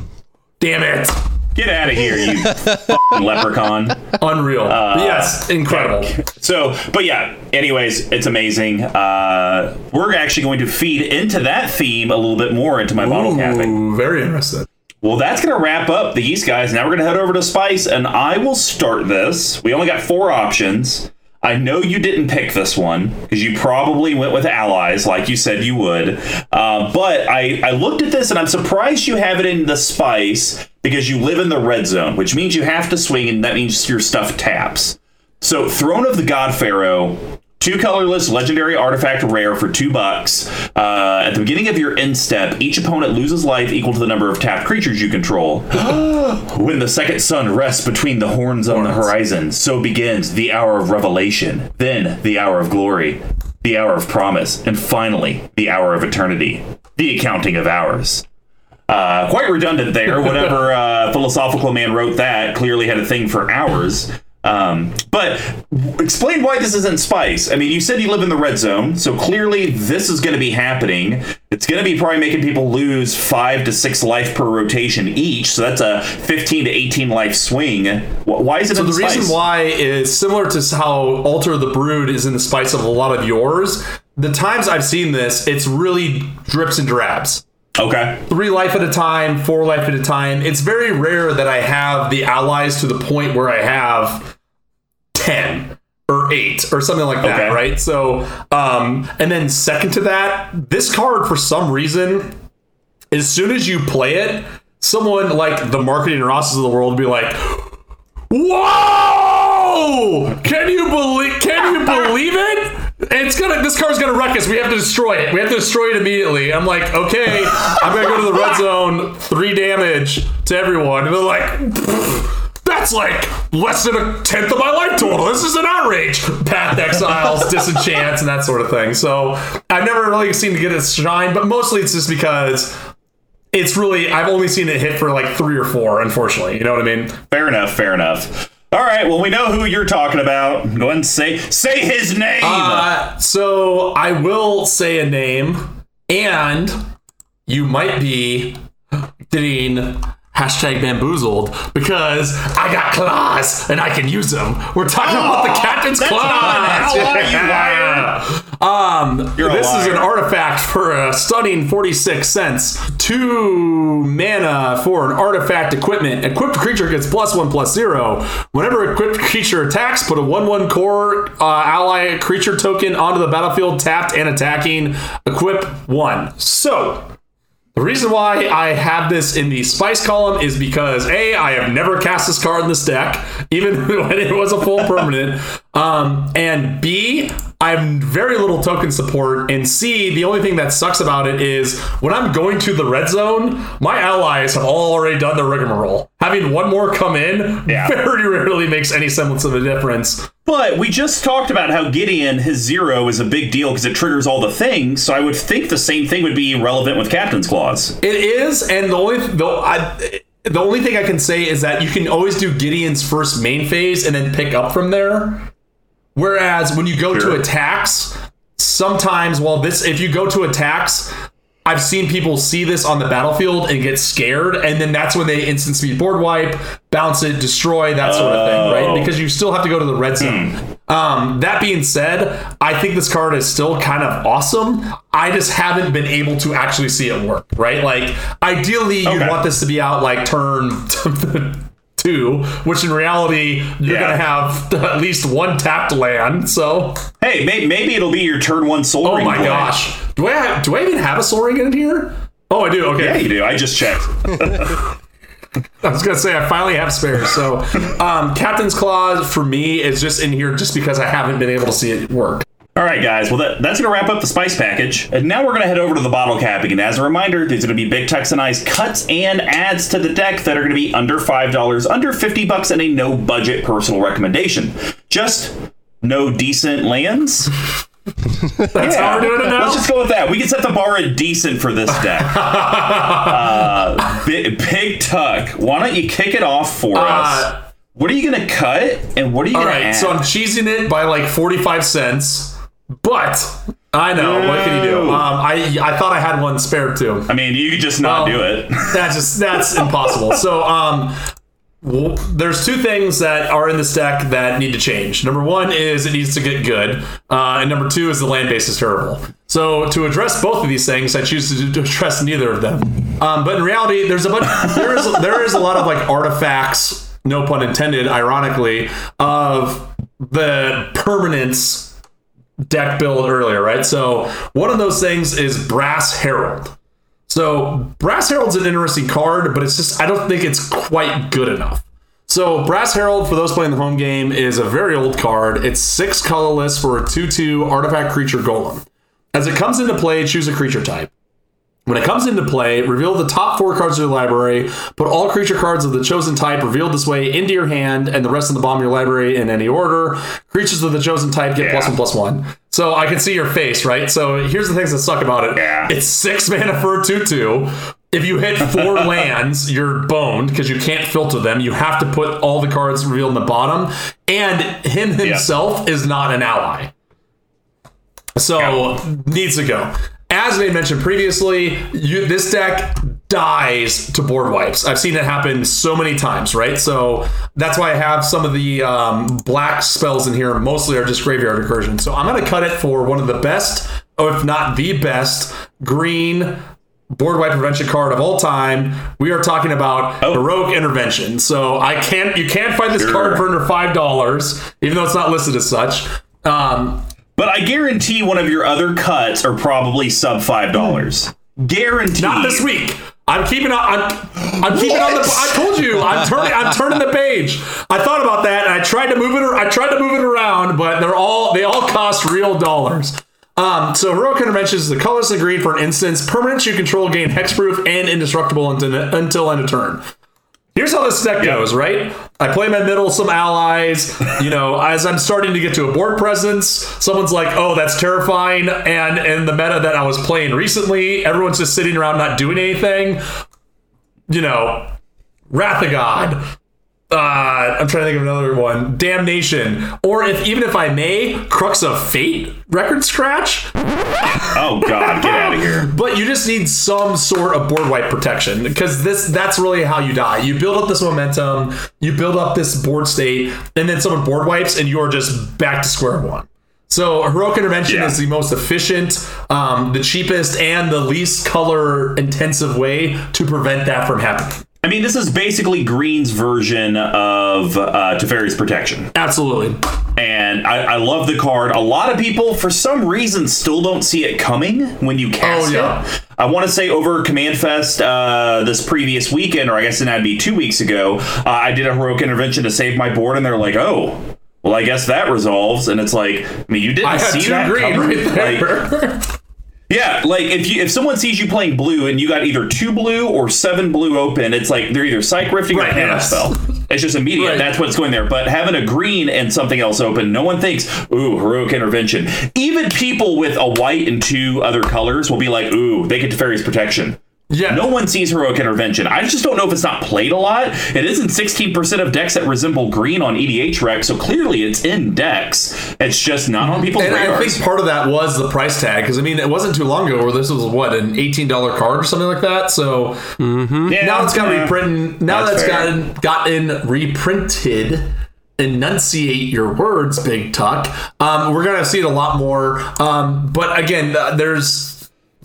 Damn it! Get out of here, you fucking leprechaun. Unreal. Uh, yes, incredible. So, but yeah, anyways, it's amazing. Uh, we're actually going to feed into that theme a little bit more into my bottle capping. Ooh, very interested. Well, that's going to wrap up the East guys. Now we're going to head over to Spice, and I will start this. We only got four options. I know you didn't pick this one because you probably went with allies, like you said you would. Uh, but I, I looked at this and I'm surprised you have it in the spice because you live in the red zone, which means you have to swing, and that means your stuff taps. So, Throne of the God Pharaoh, two colorless legendary artifact rare for two bucks. Uh, at the beginning of your end step, each opponent loses life equal to the number of tapped creatures you control. when the second sun rests between the horns on the horizon, so begins the hour of revelation, then the hour of glory, the hour of promise, and finally the hour of eternity, the accounting of hours. Uh, quite redundant there. Whatever uh, philosophical man wrote that clearly had a thing for hours. Um, but explain why this isn't spice. I mean, you said you live in the red zone, so clearly this is going to be happening. It's going to be probably making people lose five to six life per rotation each. So that's a 15 to 18 life swing. Why is it So the spice? reason why is similar to how Altar the Brood is in the spice of a lot of yours. The times I've seen this, it's really drips and drabs. Okay. Three life at a time, four life at a time. It's very rare that I have the allies to the point where I have 10 or 8 or something like that, Okay. right? So, um, and then second to that, this card for some reason, as soon as you play it, someone like the marketing Rosses of the world will be like, Whoa! Can you believe? Can you believe it? It's gonna. This car's gonna wreck us. We have to destroy it. We have to destroy it immediately. I'm like, okay, I'm gonna go to the red zone. Three damage to everyone. And they're like, "Pfft, that's like less than a tenth of my life total. This is an outrage. Path exiles, disenchants, and that sort of thing. So I've never really seen to get its shine, but mostly it's just because it's really I've only seen it hit for like three or four. Unfortunately, you know what I mean. Fair enough. Fair enough. All right. Well, we know who you're talking about. Go ahead and say say his name. Uh, so I will say a name, and you might be getting hashtag bamboozled because I got claws and I can use them. We're talking about the captain's claws. an ally, you liar. Um, You're this is an artifact for a stunning 46 cents. Two mana for an artifact equipment. Equipped creature gets plus one plus zero. Whenever equipped creature attacks, put a one one Kor uh, ally creature token onto the battlefield, tapped and attacking. Equip one. So. The reason why I have this in the spice column is because A, I have never cast this card in this deck, even when it was a full permanent. Um, and B, I have very little token support. And C, the only thing that sucks about it is when I'm going to the red zone, my allies have all already done the rigmarole. Having one more come in Yeah. very rarely makes any semblance of a difference. But we just talked about how Gideon, his zero, is a big deal because it triggers all the things. So I would think the same thing would be relevant with Captain's Claws. It is, and the only the, I, the only thing I can say is that you can always do Gideon's first main phase and then pick up from there. Whereas when you go Sure. to attacks, sometimes well this if you go to attacks, I've seen people see this on the battlefield and get scared, and then that's when they instant speed board wipe, bounce it, destroy, that sort of thing, right? Oh. Because you still have to go to the red zone. Um, that being said, I think this card is still kind of awesome. I just haven't been able to actually see it work, right? Like, ideally, you Okay. want this to be out like turn two, which in reality, you're Yeah. going to have at least one tapped land. So, Hey, may- maybe it'll be your turn one soul oh my play. gosh. Do I, have, do I even have a Sol Ring in here? Oh, I do. Okay. Yeah, you do. I just checked. I was gonna say I finally have spares. So, um, Captain's Claws for me is just in here just because I haven't been able to see it work. All right, guys. Well, that, that's going to wrap up the spice package. And now we're going to head over to the bottle capping. And as a reminder, there's going to be big Texanized cuts and adds to the deck that are going to be under $5, under 50 bucks, and a no budget personal recommendation. Just no decent lands. That's how we're doing it now. Let's just go with that. We can set the bar at decent for this deck. uh, Big, Big Tuck, why don't you kick it off for Uh, us? What are you gonna cut, and what are you All gonna right, add? so I'm cheesing it by like 45 cents, but I know what can you do? Um, I I thought I had one spare too. I mean, you could just not Well, do it. That's just that's impossible. So um, well, there's two things that are in this deck that need to change. Number one is it needs to get good, uh, and number two is the land base is terrible. So to address both of these things, I choose to, to address neither of them. Um, but in reality, there's a bunch. There is there is a lot of like artifacts, no pun intended, ironically, of the permanence deck build earlier, right? So one of those things is Brass Herald. So Brass Herald's an interesting card, but it's just I don't think it's quite good enough. So Brass Herald, for those playing the home game, is a very old card. It's six colorless for a 2-2 artifact creature golem. As it comes into play, choose a creature type. When it comes into play, reveal the top four cards of your library, put all creature cards of the chosen type revealed this way into your hand, and the rest of the bottom of your library in any order. Creatures of the chosen type get Yeah. one plus one. So I can see your face, right? So here's the things that suck about it. Yeah. It's six mana for a 2 2. If you hit four lands, you're boned because you can't filter them. You have to put all the cards revealed in the bottom. And him himself is not an ally. So needs to go. As I mentioned previously, you, this deck dies to board wipes. I've seen it happen so many times, right? So that's why I have some of the um, black spells in here. Mostly are just graveyard recursion. So I'm going to cut it for one of the best, or if not the best, green board wipe prevention card of all time. We are talking about Oh. heroic intervention. So I can't, you can't find this Sure. card for under five dollars, even though it's not listed as such. Um, But I guarantee one of your other cuts are probably sub five dollars. Guaranteed. Not this week. I'm keeping on. I'm, I'm keeping on the. I told you. I'm turning. I'm turning the page. I thought about that, and I tried to move it. I tried to move it around, but they're all. They all cost real dollars. Um, so heroic intervention is the colorless and green for an instance. Permanents you control gain hexproof and indestructible until, until end of turn. Here's how this deck goes, right? I play my middle, some allies. You know, as I'm starting to get to a board presence, someone's like, "Oh, that's terrifying." And in the meta that I was playing recently, everyone's just sitting around not doing anything. You know, Wrath of God. Uh, I'm trying to think of another one. Damnation, or if even if I may, Crux of Fate record scratch. Oh God, get out of here. But you just need some sort of board wipe protection because this that's really how you die. You build up this momentum, you build up this board state, and then someone board wipes and you're just back to square one. So heroic intervention Yeah. is the most efficient, um, the cheapest, and the least color intensive way to prevent that from happening. I mean, this is basically Green's version of uh, Teferi's Protection. Absolutely. And I, I love the card. A lot of people, for some reason, still don't see it coming when you cast Oh, yeah. it. I want to say over Command Fest uh, this previous weekend, or I guess it had to be two weeks ago, uh, I did a heroic intervention to save my board, and they're like, oh. Well, I guess that resolves, and it's like, I mean, you didn't I see that green coming? right Like, there. yeah, like if you if someone sees you playing blue and you got either two blue or seven blue open, it's like they're either psych rifting Right, or hand yes. spell. It's just immediate. Right. That's what's going there. But having a green and something else open, no one thinks, ooh, heroic intervention. Even people with a white and two other colors will be like, ooh, they get Teferi's protection. Yeah. No one sees heroic intervention. I just don't know if it's not played a lot. It is in 16% of decks that resemble green on EDHREC, so clearly it's in decks. It's just not on people's And I think part of that was the price tag because I mean it wasn't too long ago where this was what an eighteen dollar card or something like that. So Yeah, now it's got yeah. reprinted. Now That's that's gotten gotten reprinted. Enunciate your words, Big Tuck. Um, we're gonna see it a lot more. Um, but again, uh, there's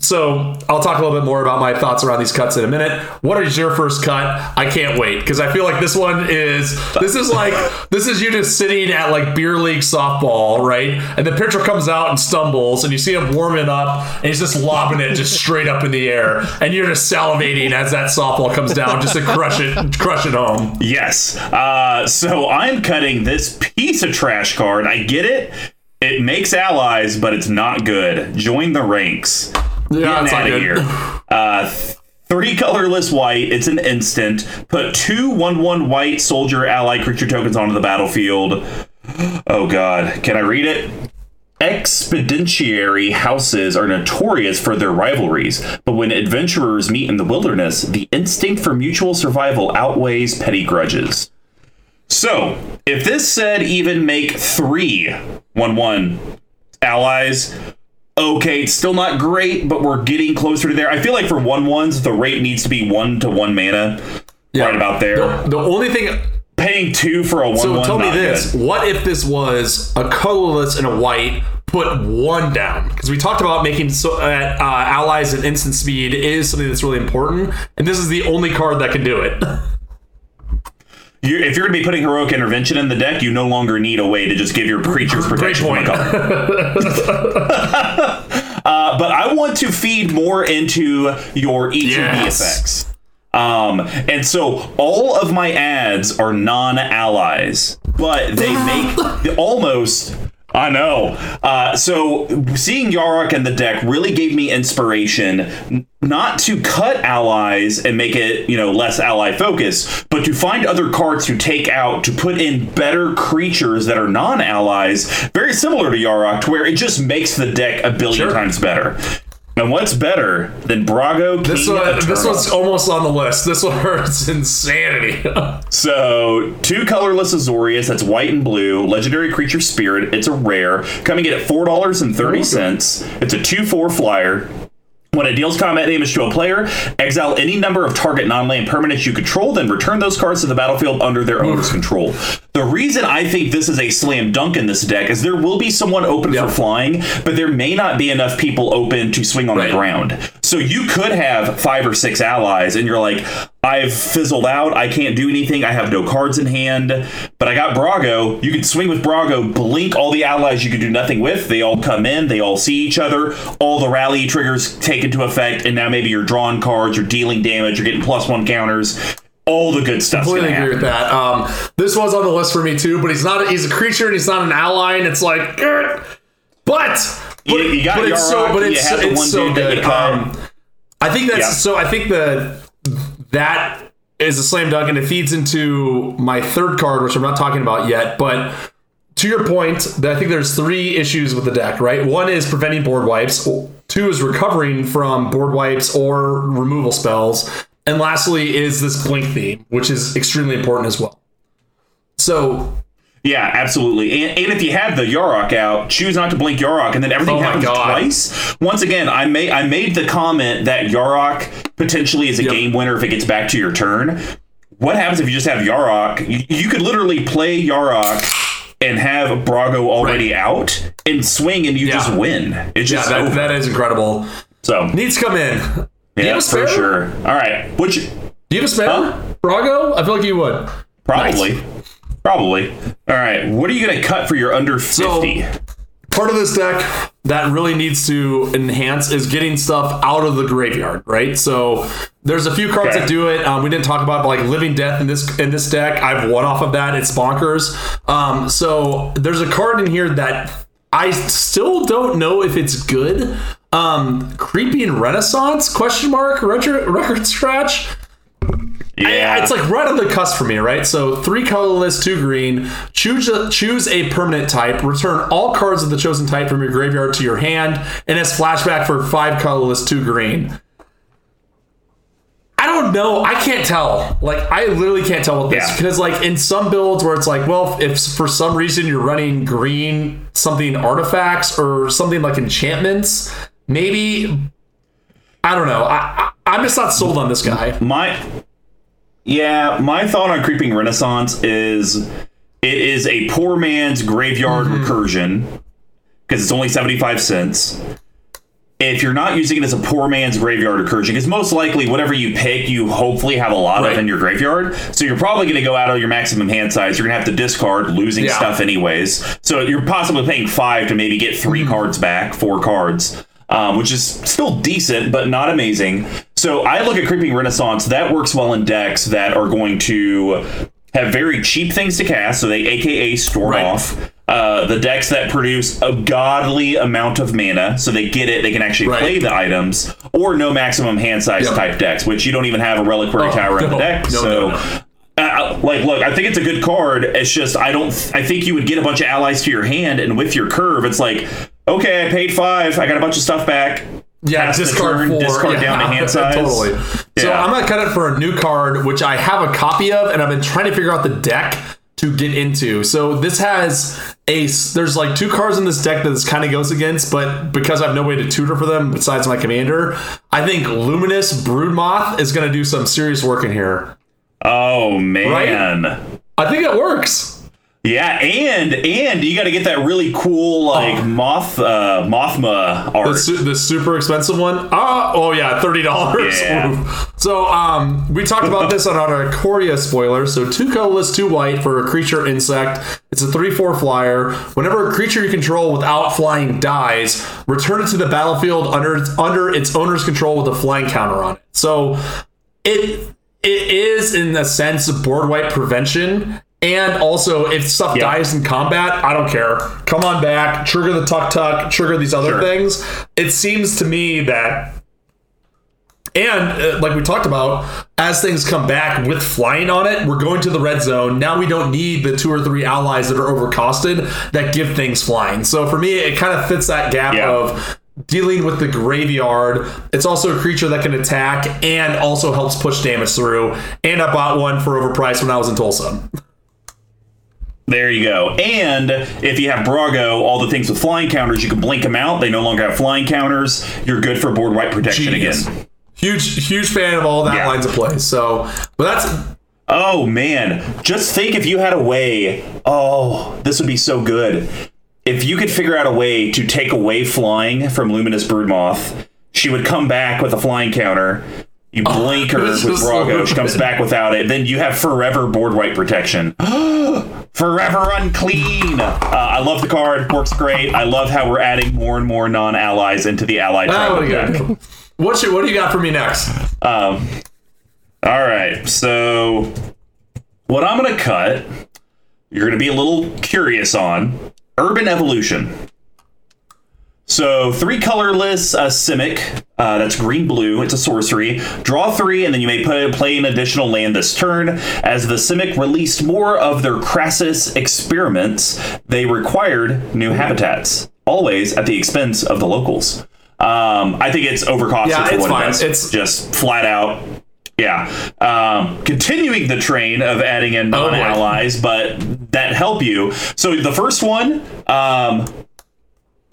so I'll talk a little bit more about my thoughts around these cuts in a minute. What is your first cut? I can't wait because I feel like this one is this is like this is you just sitting at like beer league softball, right? And the pitcher comes out and stumbles, and you see him warming up, and he's just lobbing it just straight up in the air, and you're just salivating as that softball comes down just to crush it, crush it home. Yes. Uh, so I'm cutting this piece of trash card. I get it. It makes allies, but it's not good. Join the ranks. Yeah, Getting out of good. here. Uh, three colorless white. It's an instant. Put two one one white soldier ally creature tokens onto the battlefield. Oh God, can I read it? Expeditionary houses are notorious for their rivalries, but when adventurers meet in the wilderness, the instinct for mutual survival outweighs petty grudges. So, if this said even make three 1 1 allies, okay, it's still not great, but we're getting closer to there. I feel like for 1 1s, the rate needs to be 1 to 1 mana. Right about there. The, the only thing. Paying two for a 1 So 1. tell me this: What if this was a colorless and a white? Put one down because we talked about making so, uh, uh, allies and instant speed is something that's really important, and this is the only card that can do it. you if you're going to be putting heroic intervention in the deck, you no longer need a way to just give your creatures protection from a color. uh, but I want to feed more into your ETB Yes. effects. Um, and so all of my ads are non-allies, but they make the- almost. I know. Uh, so seeing Yarok in the deck really gave me inspiration not to cut allies and make it, you know, less ally focus, but to find other cards to take out to put in better creatures that are non-allies, very similar to Yarok, to where it just makes the deck a billion Sure. times better. And what's better than Brago? This King one, this one's almost on the list. This one hurts insanity. So, two colorless Azorius, that's white and blue, legendary creature spirit. It's a rare, coming in at $4.30. It's a 2 4 flyer. When it deals combat damage to a player, exile any number of target non land permanents you control, then return those cards to the battlefield under their owner's control. The reason I think this is a slam dunk in this deck is there will be someone open Yep. for flying, but there may not be enough people open to swing on Right. the ground. So you could have five or six allies, and you're like, I've fizzled out. I can't do anything. I have no cards in hand, but I got Brago. You can swing with Brago, blink all the allies you can do nothing with. They all come in, they all see each other. All the rally triggers take into effect, and now maybe you're drawing cards, you're dealing damage, you're getting plus one counters. All the good stuff. completely agree happen. with that. Um, this was on the list for me too, but he's not. He's a creature and he's not an ally, and it's like, "Grr." but You- you got but it's so, but it's, it's so dude that you good. Um, I think that's Yeah. so. I think the that is a slam dunk, and it feeds into my third card, which I'm not talking about yet, but. To your point, I think there's three issues with the deck, right? One is preventing board wipes. Two is recovering from board wipes or removal spells. And lastly is this blink theme, which is extremely important as well. So Yeah, absolutely. And, and if you have the Yarok out, choose not to blink Yarok, and then everything Oh happens twice. Once again, I made I made the comment that Yarok potentially is a Yep. game winner if it gets back to your turn. What happens if you just have Yarok? You, you could literally play Yarok and have Brago already out and swing, and you Yeah. just win. It's yeah, just that, that is incredible. so Needs to come in. Yeah, have a spare? for sure. All right, which Do you have a spare? Huh? Brago? I feel like you would. probably. Probably. All right. What are you going to cut for your under 50? So- 50? Part of this deck that really needs to enhance is getting stuff out of the graveyard, right? So there's a few cards Okay. that do it. Um, we didn't talk about like Living Death in this in this deck. I've one off of that. It's bonkers. Um, so there's a card in here that I still don't know if it's good. Um, Creeping Renaissance? Question mark? Retro, record scratch. Yeah. It's like right on the cusp for me, right? So three colorless, two green. Choose a, choose a permanent type. Return all cards of the chosen type from your graveyard to your hand, and it's flashback for five colorless, two green. I don't know. I can't tell. Like I literally can't tell with this Yeah. because like in some builds where it's like, well, if for some reason you're running green something artifacts or something like enchantments, maybe I don't know. I, I I'm just not sold on this guy. My yeah, my thought on creeping renaissance is it is a poor man's graveyard Mm-hmm. recursion because it's only 75 cents. If you're not using it as a poor man's graveyard recursion, because most likely whatever you pick, you hopefully have a lot Right. of in your graveyard. So you're probably going to go out of your maximum hand size. You're going to have to discard, losing Yeah. stuff anyways. So you're possibly paying five to maybe get 3 Mm-hmm. cards back, four cards um, which is still decent, but not amazing. So I look at Creeping Renaissance. That works well in decks that are going to have very cheap things to cast, so they AKA store Right. off. Uh, the decks that produce a godly amount of mana, so they get it, they can actually Right. play the items, or no maximum hand size Yep. type decks, which you don't even have a reliquary Oh, tower in the deck. no, so no, no. uh, like look i think it's a good card it's just i don't i think you would get a bunch of allies to your hand and with your curve it's like okay i paid five i got a bunch of stuff back Yeah, discard four. discard yeah, down to hand size. Totally. So I'm gonna cut it for a new card, which I have a copy of, and I've been trying to figure out the deck to get into. So this has a there's like two cards in this deck that this kind of goes against, but because I have no way to tutor for them besides my commander, I think Luminous Broodmoth is gonna do some serious work in here. oh man I think it works. Yeah and and you got to get that really cool like moth uh mothma The, art su- the super expensive one. Ah, oh yeah, thirty dollars. Yeah. So um, we talked about this on our Ikoria spoiler. So two colorless, two white for a creature insect. It's a three-four flyer. Whenever a creature you control without flying dies, return it to the battlefield under under its owner's control with a flying counter on it. So it it is in a sense a board wipe prevention. And also, if stuff Yeah. dies in combat, I don't care. Come on back, trigger the Tuktuk, trigger these other Sure. things. It seems to me that, and uh, like we talked about, as things come back with flying on it, we're going to the red zone. Now we don't need the two or three allies that are overcosted that give things flying. So for me, it kind of fits that gap Yeah. of dealing with the graveyard. It's also a creature that can attack and also helps push damage through. And I bought one for overpriced when I was in Tulsa. There you go. And if you have Brago, all the things with flying counters, you can blink them out. They no longer have flying counters. You're good for board wipe protection Genius. again. Huge, huge fan of all that Yeah. lines of play. So, but that's Oh man, just think if you had a way. Oh, this would be so good. If you could figure out a way to take away flying from Luminous Broodmoth, she would come back with a flying counter. You blink her with is so Brago, she comes back without it. Then you have forever board wipe protection. forever unclean. Uh, I love the card. Works great. I love how we're adding more and more non-allies into the allied oh, what, deck. do you- what do you got for me next? Um, all right, so what I'm going to cut, you're going to be a little curious on Urban Evolution. So three colorless uh, Simic, uh, that's green blue. It's a sorcery. Draw three, and then you may put, play an additional land this turn. As the Simic released more of their krasis experiments, they required new habitats, always at the expense of the locals. Um, I think it's overcosted Yeah, for it's what fine. it does. It's- just flat out. Yeah. Um, continuing the train of adding in Oh, non allies, but that help you. So the first one, um,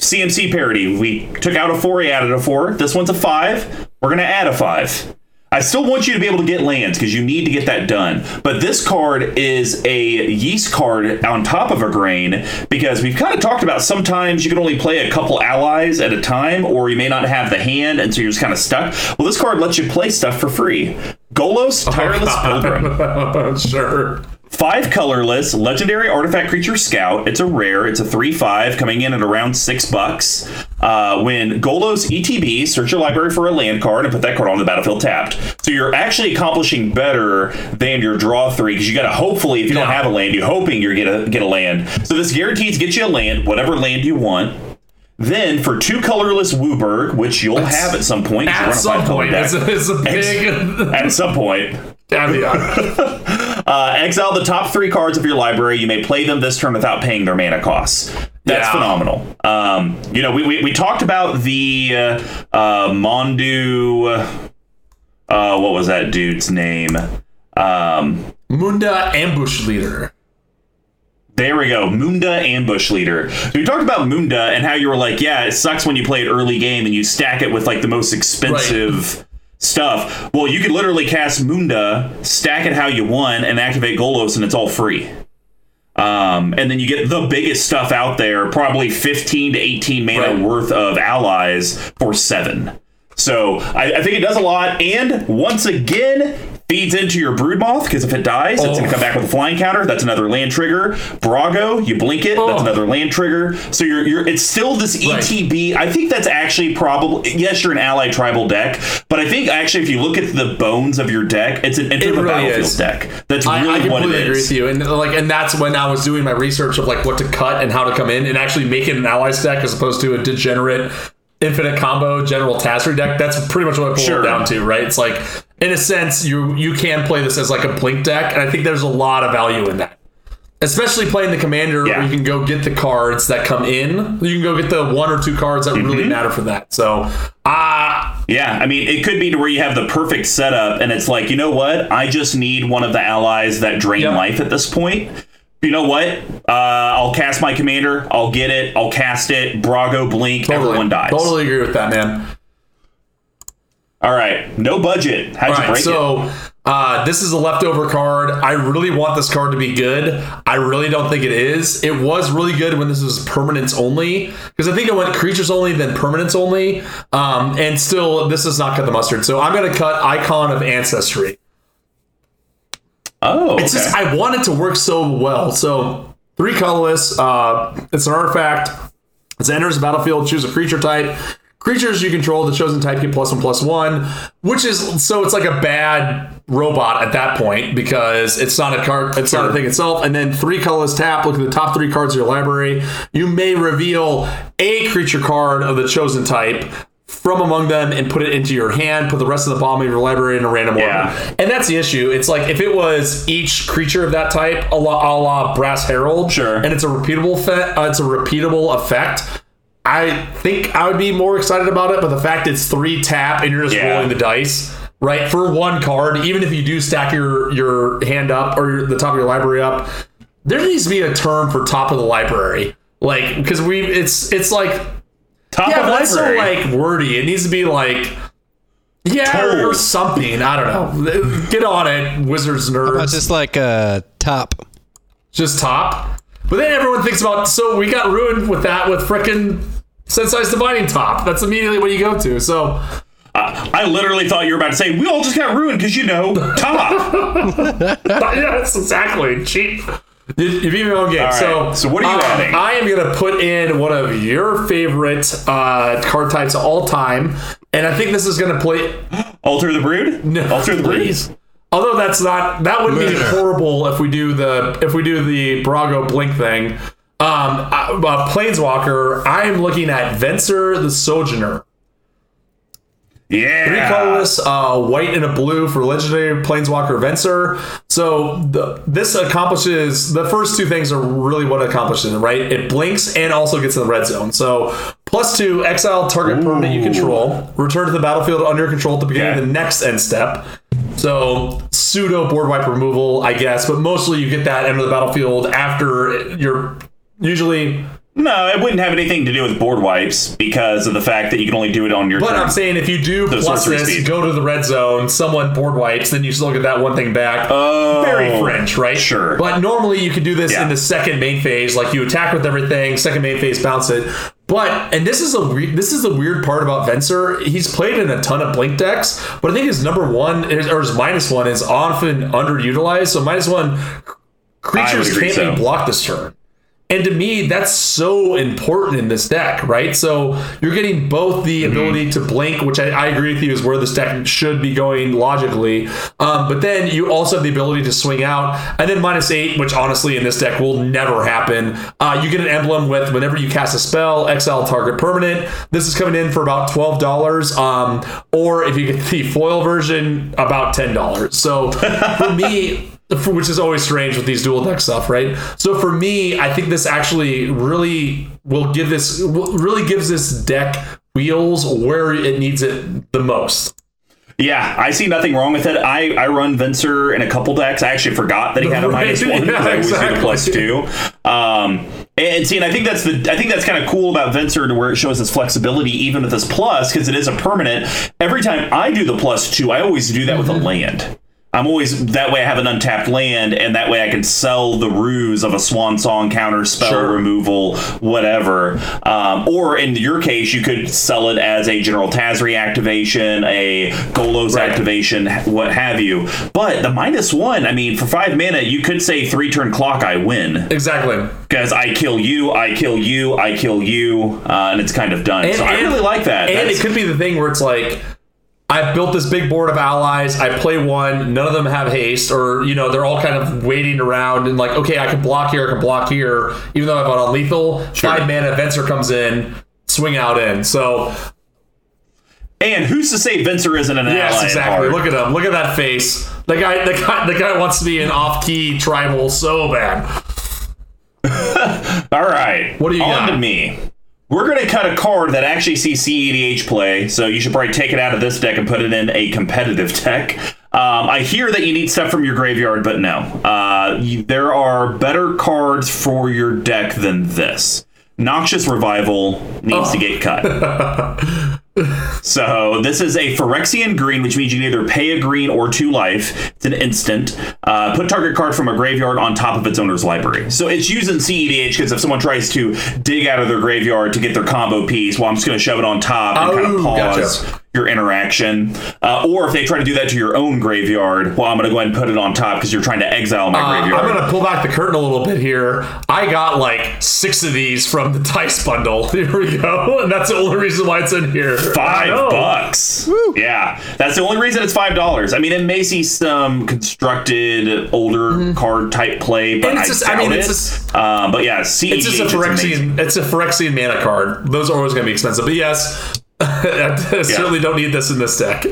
CMC parity. We took out a four, we added a four. This one's a five. We're gonna add a five. I still want you to be able to get lands because you need to get that done. But this card is a yeast card on top of a grain because we've kind of talked about sometimes you can only play a couple allies at a time, or you may not have the hand, and so you're just kind of stuck. Well, this card lets you play stuff for free. Golos, oh, Tireless Pilgrim. sure. Five colorless, legendary artifact creature scout. It's a rare. It's a three-five, coming in at around six bucks. Uh, when Golos ETB, search your library for a land card and put that card on the battlefield tapped. So you're actually accomplishing better than your draw three because you got to hopefully, if you don't have a land, you're hoping you're gonna get a land. So this guarantees get you a land, whatever land you want. Then for two colorless WUBRG, which you'll have at some point, At some point, it's a, it's a big. at some point. caveat. Uh, exile the top three cards of your library. You may play them this turn without paying their mana costs. That's Yeah. phenomenal. Um, you know, we, we, we talked about the uh, uh, Mondu. Uh, what was that dude's name? Um, Munda ambush leader. there we go. Munda Ambush Leader. So we talked about Munda and how you were like, yeah, it sucks when you play it early game and you stack it with like the most expensive stuff. Well, you could literally cast Munda, stack it how you want, and activate Golos, and it's all free. Um, and then you get the biggest stuff out there, probably 15 to 18 mana Right. worth of allies for seven. So I, I think it does a lot. And once again, feeds into your Broodmoth, because if it dies, it's going Oh. to come back with a flying counter. That's another land trigger. Brago, you blink it, that's Oh. another land trigger. So you're, you're it's still this Right. ETB. I think that's actually probably, yes, you're an ally tribal deck, but I think actually if you look at the bones of your deck, it's an enter the really battlefield is. deck. That's I, really I what it completely agree with you, and like, and that's when I was doing my research of like what to cut and how to come in and actually make it an ally deck as opposed to a degenerate infinite combo general Tazri deck. That's pretty much what I pulled Sure. it down to, right? It's like in a sense, you you can play this as like a blink deck, and I think there's a lot of value in that. Especially playing the commander, Yeah. where you can go get the cards that come in. You can go get the one or two cards that really Mm-hmm. matter for that. So, uh Yeah, I mean, it could be to where you have the perfect setup, and it's like, you know what? I just need one of the allies that drain Yep. life at this point. You know what? Uh, I'll cast my commander. I'll get it. I'll cast it. Brago, blink. totally, Everyone dies. Totally agree with that, man. All right, no budget. How'd All you right, break it? so uh, this is a leftover card. I really want this card to be good. I really don't think it is. It was really good when this was permanence only because I think it went creatures only, then permanence only, um, and still this does not cut the mustard. So I'm gonna cut Icon of Ancestry. Oh, okay. It's just I want it to work so well. So three colorless. Uh, it's an artifact. It enters the battlefield. Choose a creature type. Creatures you control, the chosen type get plus one plus one, which is so it's like a bad robot at that point because it's not a card, it's not a thing itself. And then three colors tap. Look at the top three cards of your library. You may reveal a creature card of the chosen type from among them and put it into your hand. Put the rest of the bottom of your library in a random Yeah. order. And that's the issue. It's like if it was each creature of that type, a la, a la Brass Herald, Sure. and it's a repeatable effect. Uh, it's a repeatable effect. I think I would be more excited about it, but the fact it's three tap and you're just Yeah. rolling the dice, right, for one card, even if you do stack your your hand up or the top of your library up, there needs to be a term for top of the library, like because we it's it's like Top yeah, of but that's so library. like wordy. It needs to be like. Yeah, or, or something. I don't know. Get on it, wizards nerds. About just like uh, top. just top. But then everyone thinks about so we got ruined with that with frickin' Sensei's divining top. That's immediately what you go to. So Uh, I literally thought you were about to say we all just got ruined because you know top. yes, exactly. Cheap. You- You've even own game. right, So, so what are you um, adding? I am gonna put in one of your favorite uh, card types of all time, and I think this is gonna play. Altar the brood. Altar the brood. Please. Although that's not that would be horrible if we do the if we do the Brago blink thing. Um, uh, Planeswalker. I am looking at Venser the Sojourner. Three Yeah. colorless, uh, white and a blue for legendary Planeswalker Venser. So the, this accomplishes the first two things are really what it accomplishes, right? It blinks and also gets in the red zone. So plus two, exile target permanent you control, return to the battlefield under your control at the beginning Okay. of the next end step. So pseudo board wipe removal, I guess, but mostly you get that end of the battlefield after you're usually No, it wouldn't have anything to do with board wipes because of the fact that you can only do it on your But turn. I'm saying if you do plus this, speed. go to the red zone, someone board wipes, then you still get that one thing back. Oh, Very fringe, right? sure. But normally you can do this Yeah. in the second main phase, like you attack with everything, second main phase, bounce it. But and this is a we- this is the weird part about Venser. He's played in a ton of blink decks, but I think his number one is, or his minus one is often underutilized. So minus one creatures can't so. be blocked this turn. And to me, that's so important in this deck, right? So you're getting both the Mm-hmm. ability to blink, which I, I agree with you is where this deck should be going logically. Um, but then you also have the ability to swing out, and then minus eight, which honestly in this deck will never happen. Uh, you get an emblem with whenever you cast a spell, exile target permanent. This is coming in for about twelve dollars, um, or if you get the foil version, about ten dollars. So for me which is always strange with these dual deck stuff, right? So for me, I think this actually really will give this really gives this deck wheels where it needs it the most. Yeah, I see nothing wrong with it. I, I run Venser in a couple decks. I actually forgot that he had a minus one. yeah, because I always do exactly. the plus two. Um, and see, and I think that's the I think that's kind of cool about Venser to where it shows its flexibility even with this plus because it is a permanent. Every time I do the plus two, I always do that with a land. I'm always that way. I have an untapped land, and that way I can sell the ruse of a Swan Song counter spell Sure. removal, whatever. Um, or in your case, you could sell it as a General Tazri activation, a Golos Right. activation, what have you. But the minus one, I mean, for five mana, you could say three turn clock, I win Exactly. because I kill you, I kill you, I kill you, uh, and it's kind of done. so I really like that. And That's- it could be the thing where it's like I've built this big board of allies. I play one. None of them have haste, or you know, they're all kind of waiting around and like, okay, I can block here, I can block here, even though I've got a lethal. Sure. Five mana, Venser comes in, swing out in. So And who's to say Venser isn't an Yes, ally? at exactly. Look at him. Look at that face. The guy, the guy, the guy wants to be an off-key tribal so bad. All right. What do you On got? to me. We're going to cut a card that actually sees CEDH play, so you should probably take it out of this deck and put it in a competitive deck. Um, I hear that you need stuff from your graveyard, but no. Uh, you, there are better cards for your deck than this. Noxious Revival needs to get cut. So this is a Phyrexian green, which means you can either pay a green or two life. It's an instant. Uh, put target card from a graveyard on top of its owner's library. So it's using CEDH because if someone tries to dig out of their graveyard to get their combo piece, well, I'm just going to shove it on top and kind Oh, of pause gotcha. Your interaction. Uh, or if they try to do that to your own graveyard, well, I'm going to go ahead and put it on top because you're trying to exile my Uh, graveyard. I'm gonna pull back the curtain a little bit here. I got like six of these from the dice bundle. Here we go, and that's the only reason why it's in here. Five know. bucks. Yeah, that's the only reason it's five dollars. I mean, it may see some constructed older card type play, but Mm-hmm. I it's just- I doubt mean, it. it's just- um, but yeah, CEDH It's just a is amazing. Phyrexian. It's a Phyrexian mana card. Those are always gonna be expensive, but yes, I certainly don't need this in this deck.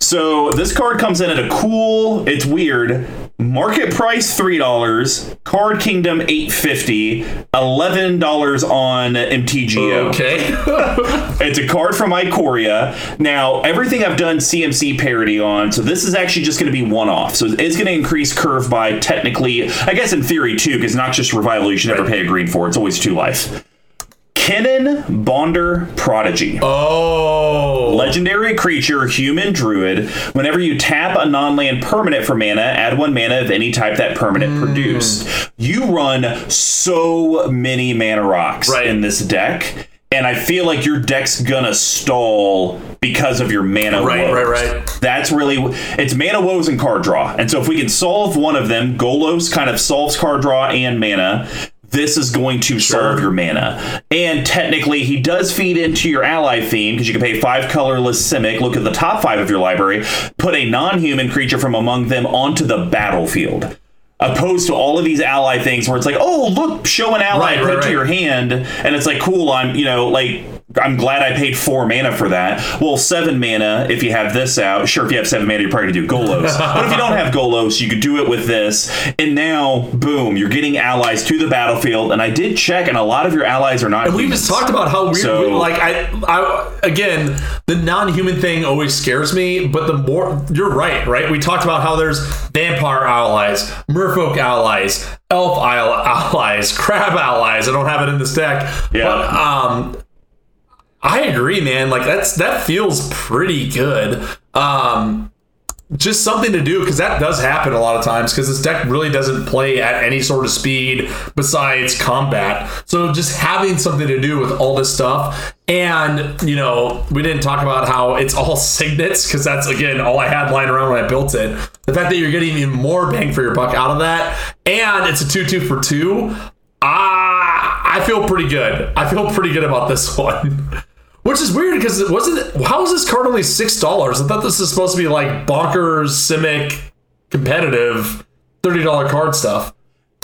So this card comes in at a cool. It's weird. Market price three dollars. Card Kingdom eight fifty. Eleven dollars on MTGO. Okay. It's a card from Ikoria. Now, everything I've done CMC parity on, so this is actually just going to be one off. So it's going to increase curve by technically, I guess in theory too, because not just revival, you should never pay a green for. It's always two life. Kinnan Bonder Prodigy. oh. Legendary creature, human druid. Whenever you tap a non land permanent for mana, add one mana of any type that permanent Hmm. produced. You run so many mana rocks Right. in this deck, and I feel like your deck's gonna stall because of your mana Right, woes. right, right. That's really it's mana woes and card draw. And so if we can solve one of them, Golos kind of solves card draw and mana. This is going to solve your mana. And technically, he does feed into your ally theme because you can pay five colorless Simic, look at the top five of your library, put a non human creature from among them onto the battlefield. Opposed to all of these ally things where it's like, oh, look, show an ally, Right, put right, it to your hand, and it's like, cool, I'm, you know, like, I'm glad I paid four mana for that. Well, seven mana, if you have this out, sure, if you have seven mana, you're probably gonna do Golos. but if you don't have Golos, you could do it with this. And now, boom, you're getting allies to the battlefield. And I did check, and a lot of your allies are not. And We just talked about how weird, So- like I, I, again, the non-human thing always scares me. But the more you're right, right? We talked about how there's vampire allies, merfolk allies, elf al- allies, crab allies. I don't have it in this deck, Yeah. but um, I agree, man. Like that's that feels pretty good. Um, just something to do because that does happen a lot of times because this deck really doesn't play at any sort of speed besides combat. So just having something to do with all this stuff, and you know, we didn't talk about how it's all signets because that's again all I had lying around when I built it. The fact that you're getting even more bang for your buck out of that, and it's a two-two for two. Ah, I feel pretty good. I feel pretty good about this one. Which is weird because it wasn't. How is this card only six dollars? I thought this is supposed to be like bonkers, simic, competitive, thirty dollar card stuff.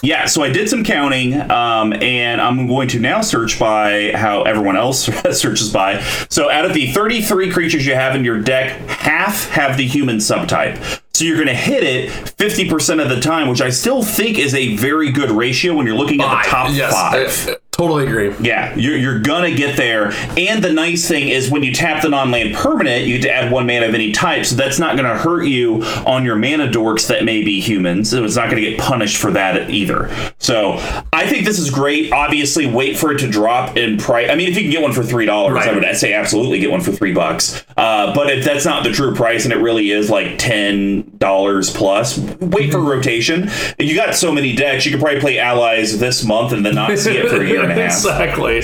Yeah, so I did some counting, um, and I'm going to now search by how everyone else searches by. So, out of the 33 creatures you have in your deck, half have the human subtype. So, you're going to hit it 50% of the time, which I still think is a very good ratio when you're looking at the top yes, five. Totally agree. Yeah, you're, you're gonna get there. And the nice thing is when you tap the non-land permanent, you get to add one mana of any type, so that's not gonna hurt you on your mana dorks that may be humans. So it's not gonna get punished for that either. So I think this is great. Obviously, wait for it to drop in price. I mean, if you can get one for three dollars, I would say absolutely get one for three bucks. Uh, but if that's not the true price and it really is like ten dollars plus, wait for rotation. You got so many decks, you could probably play allies this month and then not see it for a year and a half. exactly.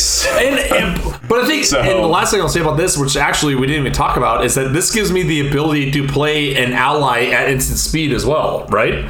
And, and but I think So- and the last thing I'll say about this, which actually we didn't even talk about, is that this gives me the ability to play an ally at instant speed as well, right?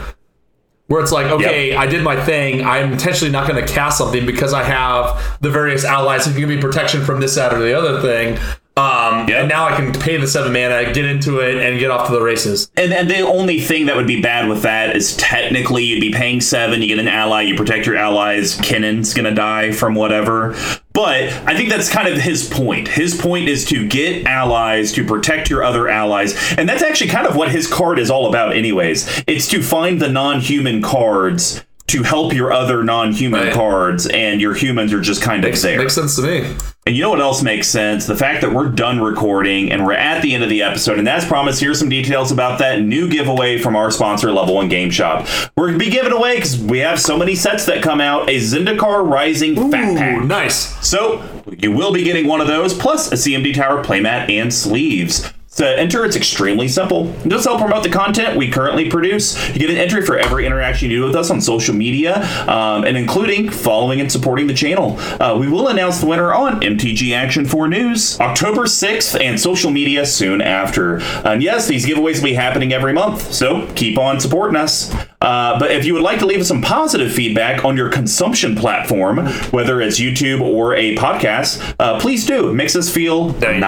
Where it's like, okay, I did my thing. I'm intentionally not going to cast something because I have the various allies who can give me protection from this, that, or the other thing. Um, Yep. And now I can pay the seven mana, get into it, and get off to the races. And, and the only thing that would be bad with that is technically you'd be paying seven, you get an ally, you protect your allies, Kinnan's gonna die from whatever. But I think that's kind of his point. His point is to get allies, to protect your other allies. And that's actually kind of what his card is all about, anyways. It's to find the non human cards to help your other non human Right. cards, and your humans are just kind of there. Makes sense to me. And you know what else makes sense? The fact that we're done recording and we're at the end of the episode. And as promised, here's some details about that new giveaway from our sponsor, Level 1 Game Shop. We're going to be giving away, because we have so many sets that come out, a Zendikar Rising Fat Pack. nice. So you will be getting one of those, plus a CMD Tower playmat and sleeves. To enter, it's extremely simple. Just help promote the content we currently produce. You get an entry for every interaction you do with us on social media, um, and including following and supporting the channel. Uh, we will announce the winner on MTG Action 4 News October 6th and social media soon after. And yes, these giveaways will be happening every month, so keep on supporting us. Uh, but if you would like to leave us some positive feedback on your consumption platform, whether it's YouTube or a podcast, uh, please do. It makes us feel Nice.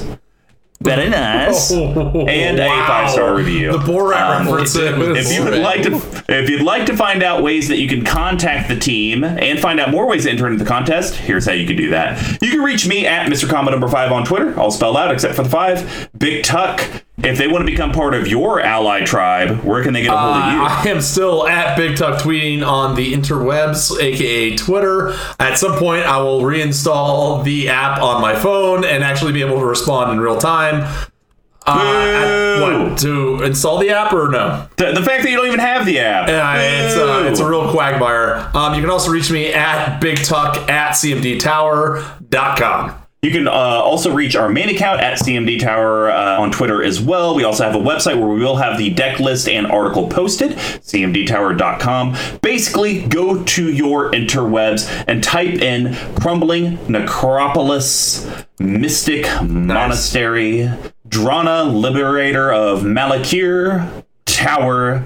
nice. Very nice. Oh, And a wow. five-star review. The Borat Um, references. If you would like to, if you'd like to find out ways that you can contact the team and find out more ways to enter into the contest, here's how you can do that. You can reach me at Mr. Combo number five on Twitter, all spelled out except for the five. Big Tuck. If they want to become part of your ally tribe, where can they get a hold of you? I am still at Big Tuck tweeting on the interwebs, aka Twitter. At some point, I will reinstall the app on my phone and actually be able to respond in real time. Uh, at- what to install the app or no? The, the fact that you don't even have the app. Yeah, it's uh, it's a real quagmire. Um, you can also reach me at Big Tuck at cmdtower.com. You can uh, also reach our main account at CMD Tower uh, on Twitter as well. We also have a website where we will have the deck list and article posted, cmdtower.com. Basically, go to your interwebs and type in Crumbling Necropolis Mystic Monastery Drana Liberator of Malakir Tower.com.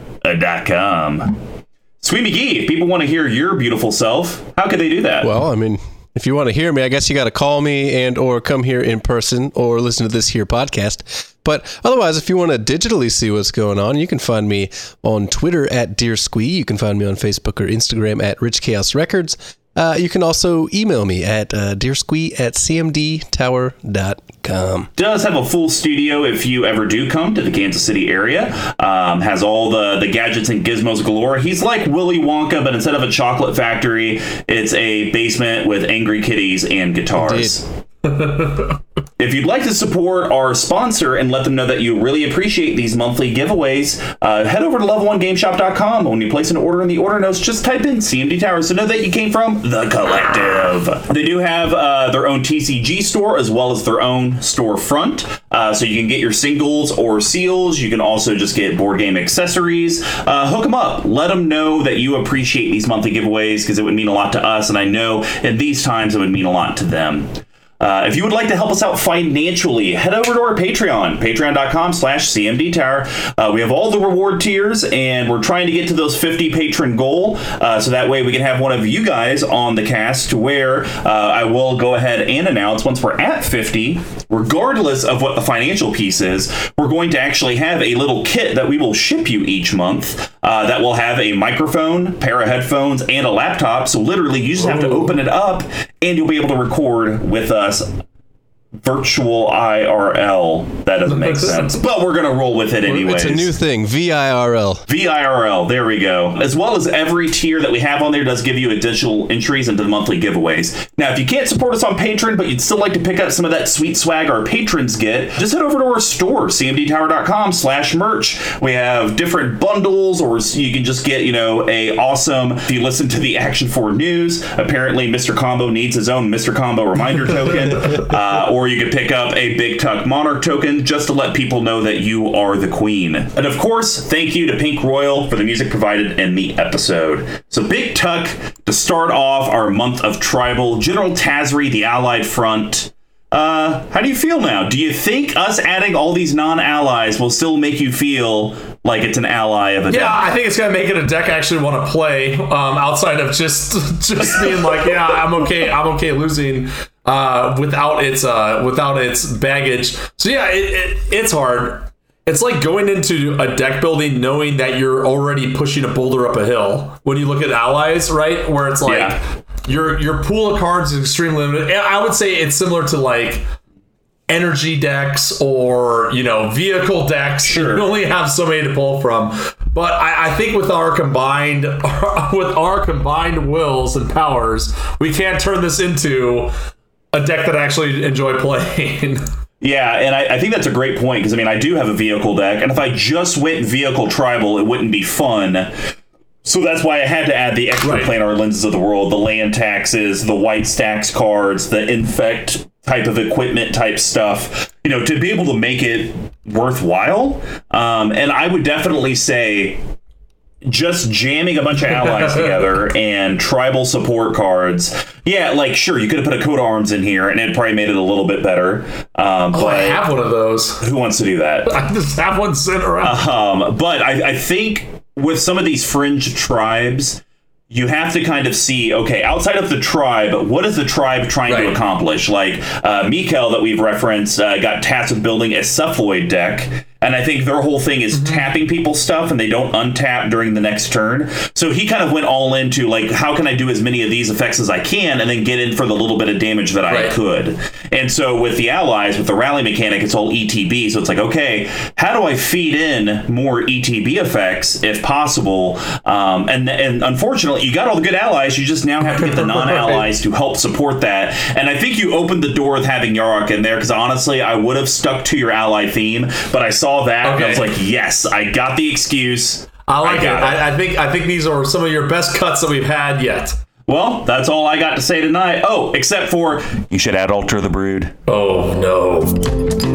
Squee McGee, if people want to hear your beautiful self, how could they do that? Well, I mean, if you want to hear me, I guess you got to call me and or come here in person or listen to this here podcast. But otherwise, if you want to digitally see what's going on, you can find me on Twitter at Dear Squee. You can find me on Facebook or Instagram at Rich Chaos Records. Uh, you can also email me at uh, dearsquee at cmdtower.com. does have a full studio if you ever do come to the Kansas City area. Um, has all the, the gadgets and gizmos galore. He's like Willy Wonka, but instead of a chocolate factory, it's a basement with angry kitties and guitars. If you'd like to support our sponsor and let them know that you really appreciate these monthly giveaways, uh, head over to level1gameshop.com. When you place an order in the order notes, just type in CMD Towers to know that you came from the collective. They do have uh, their own TCG store as well as their own storefront. Uh, so you can get your singles or seals. You can also just get board game accessories. Uh, hook them up. Let them know that you appreciate these monthly giveaways because it would mean a lot to us. And I know in these times it would mean a lot to them. Uh, if you would like to help us out financially, head over to our Patreon, patreon.com slash CMD Tower. Uh, we have all the reward tiers, and we're trying to get to those 50 patron goal, uh, so that way we can have one of you guys on the cast to where uh, I will go ahead and announce once we're at 50, regardless of what the financial piece is, we're going to actually have a little kit that we will ship you each month uh, that will have a microphone, pair of headphones, and a laptop. So literally, you just have to open it up, and you'll be able to record with us as virtual IRL. That doesn't make sense, but we're gonna roll with it anyway. It's a new thing, VIRL. VIRL, there we go. As well as every tier that we have on there does give you additional entries into the monthly giveaways. Now, if you can't support us on Patreon, but you'd still like to pick up some of that sweet swag our patrons get, just head over to our store, cmdtower.com slash merch. We have different bundles, or you can just get, you know, a awesome, if you listen to the Action 4 news, apparently Mr. Combo needs his own Mr. Combo reminder token, uh, or you could pick up a Big Tuck Monarch token just to let people know that you are the queen. And of course, thank you to Pink Royal for the music provided in the episode. So, Big Tuck, to start off our month of tribal, General Tazri, the Allied Front. Uh, how do you feel now? Do you think us adding all these non-allies will still make you feel like it's an ally of a Yeah, deck? Yeah, I think it's gonna make it a deck I actually want to play. Um, outside of just just being like, yeah, I'm okay, I'm okay losing. Uh, without its uh, without its baggage. So yeah, it, it, it's hard. It's like going into a deck building knowing that you're already pushing a boulder up a hill. When you look at allies, right, where it's like Yeah. your your pool of cards is extremely limited. I would say it's similar to like energy decks or you know vehicle decks. Sure. You only have so many to pull from. But I, I think with our combined with our combined wills and powers, we can't turn this into a deck that I actually enjoy playing. Yeah, and I, I think that's a great point because I mean I do have a vehicle deck, and if I just went vehicle tribal, it wouldn't be fun. So that's why I had to add the extra Right. planar lenses of the world, the land taxes, the white stacks cards, the infect type of equipment type stuff, you know, to be able to make it worthwhile. Um, and I would definitely say just jamming a bunch of allies together and tribal support cards. Yeah, like sure, you could have put a coat of arms in here and it probably made it a little bit better. Um, Oh, but I have one of those. who wants to do that? I just have one sitting around. Um, but I, I think with some of these fringe tribes, you have to kind of see okay, outside of the tribe, what is the tribe trying to accomplish? Like uh, Mikel, that we've referenced, uh, got tasked with building a cephalid deck. And I think their whole thing is Mm-hmm. tapping people's stuff and they don't untap during the next turn. So he kind of went all into like, how can I do as many of these effects as I can and then get in for the little bit of damage that I could. And so with the allies, with the rally mechanic, it's all ETB. So it's like, okay, how do I feed in more ETB effects if possible? Um, and and unfortunately, you got all the good allies. You just now have to get the non-allies to help support that. And I think you opened the door with having Yarok in there because honestly, I would have stuck to your ally theme, but I saw that and I was like, yes, I got the excuse. I like it. it. I, I think I think these are some of your best cuts that we've had yet. Well, that's all I got to say tonight. Oh, except for you should add Altar the Brood. Oh no.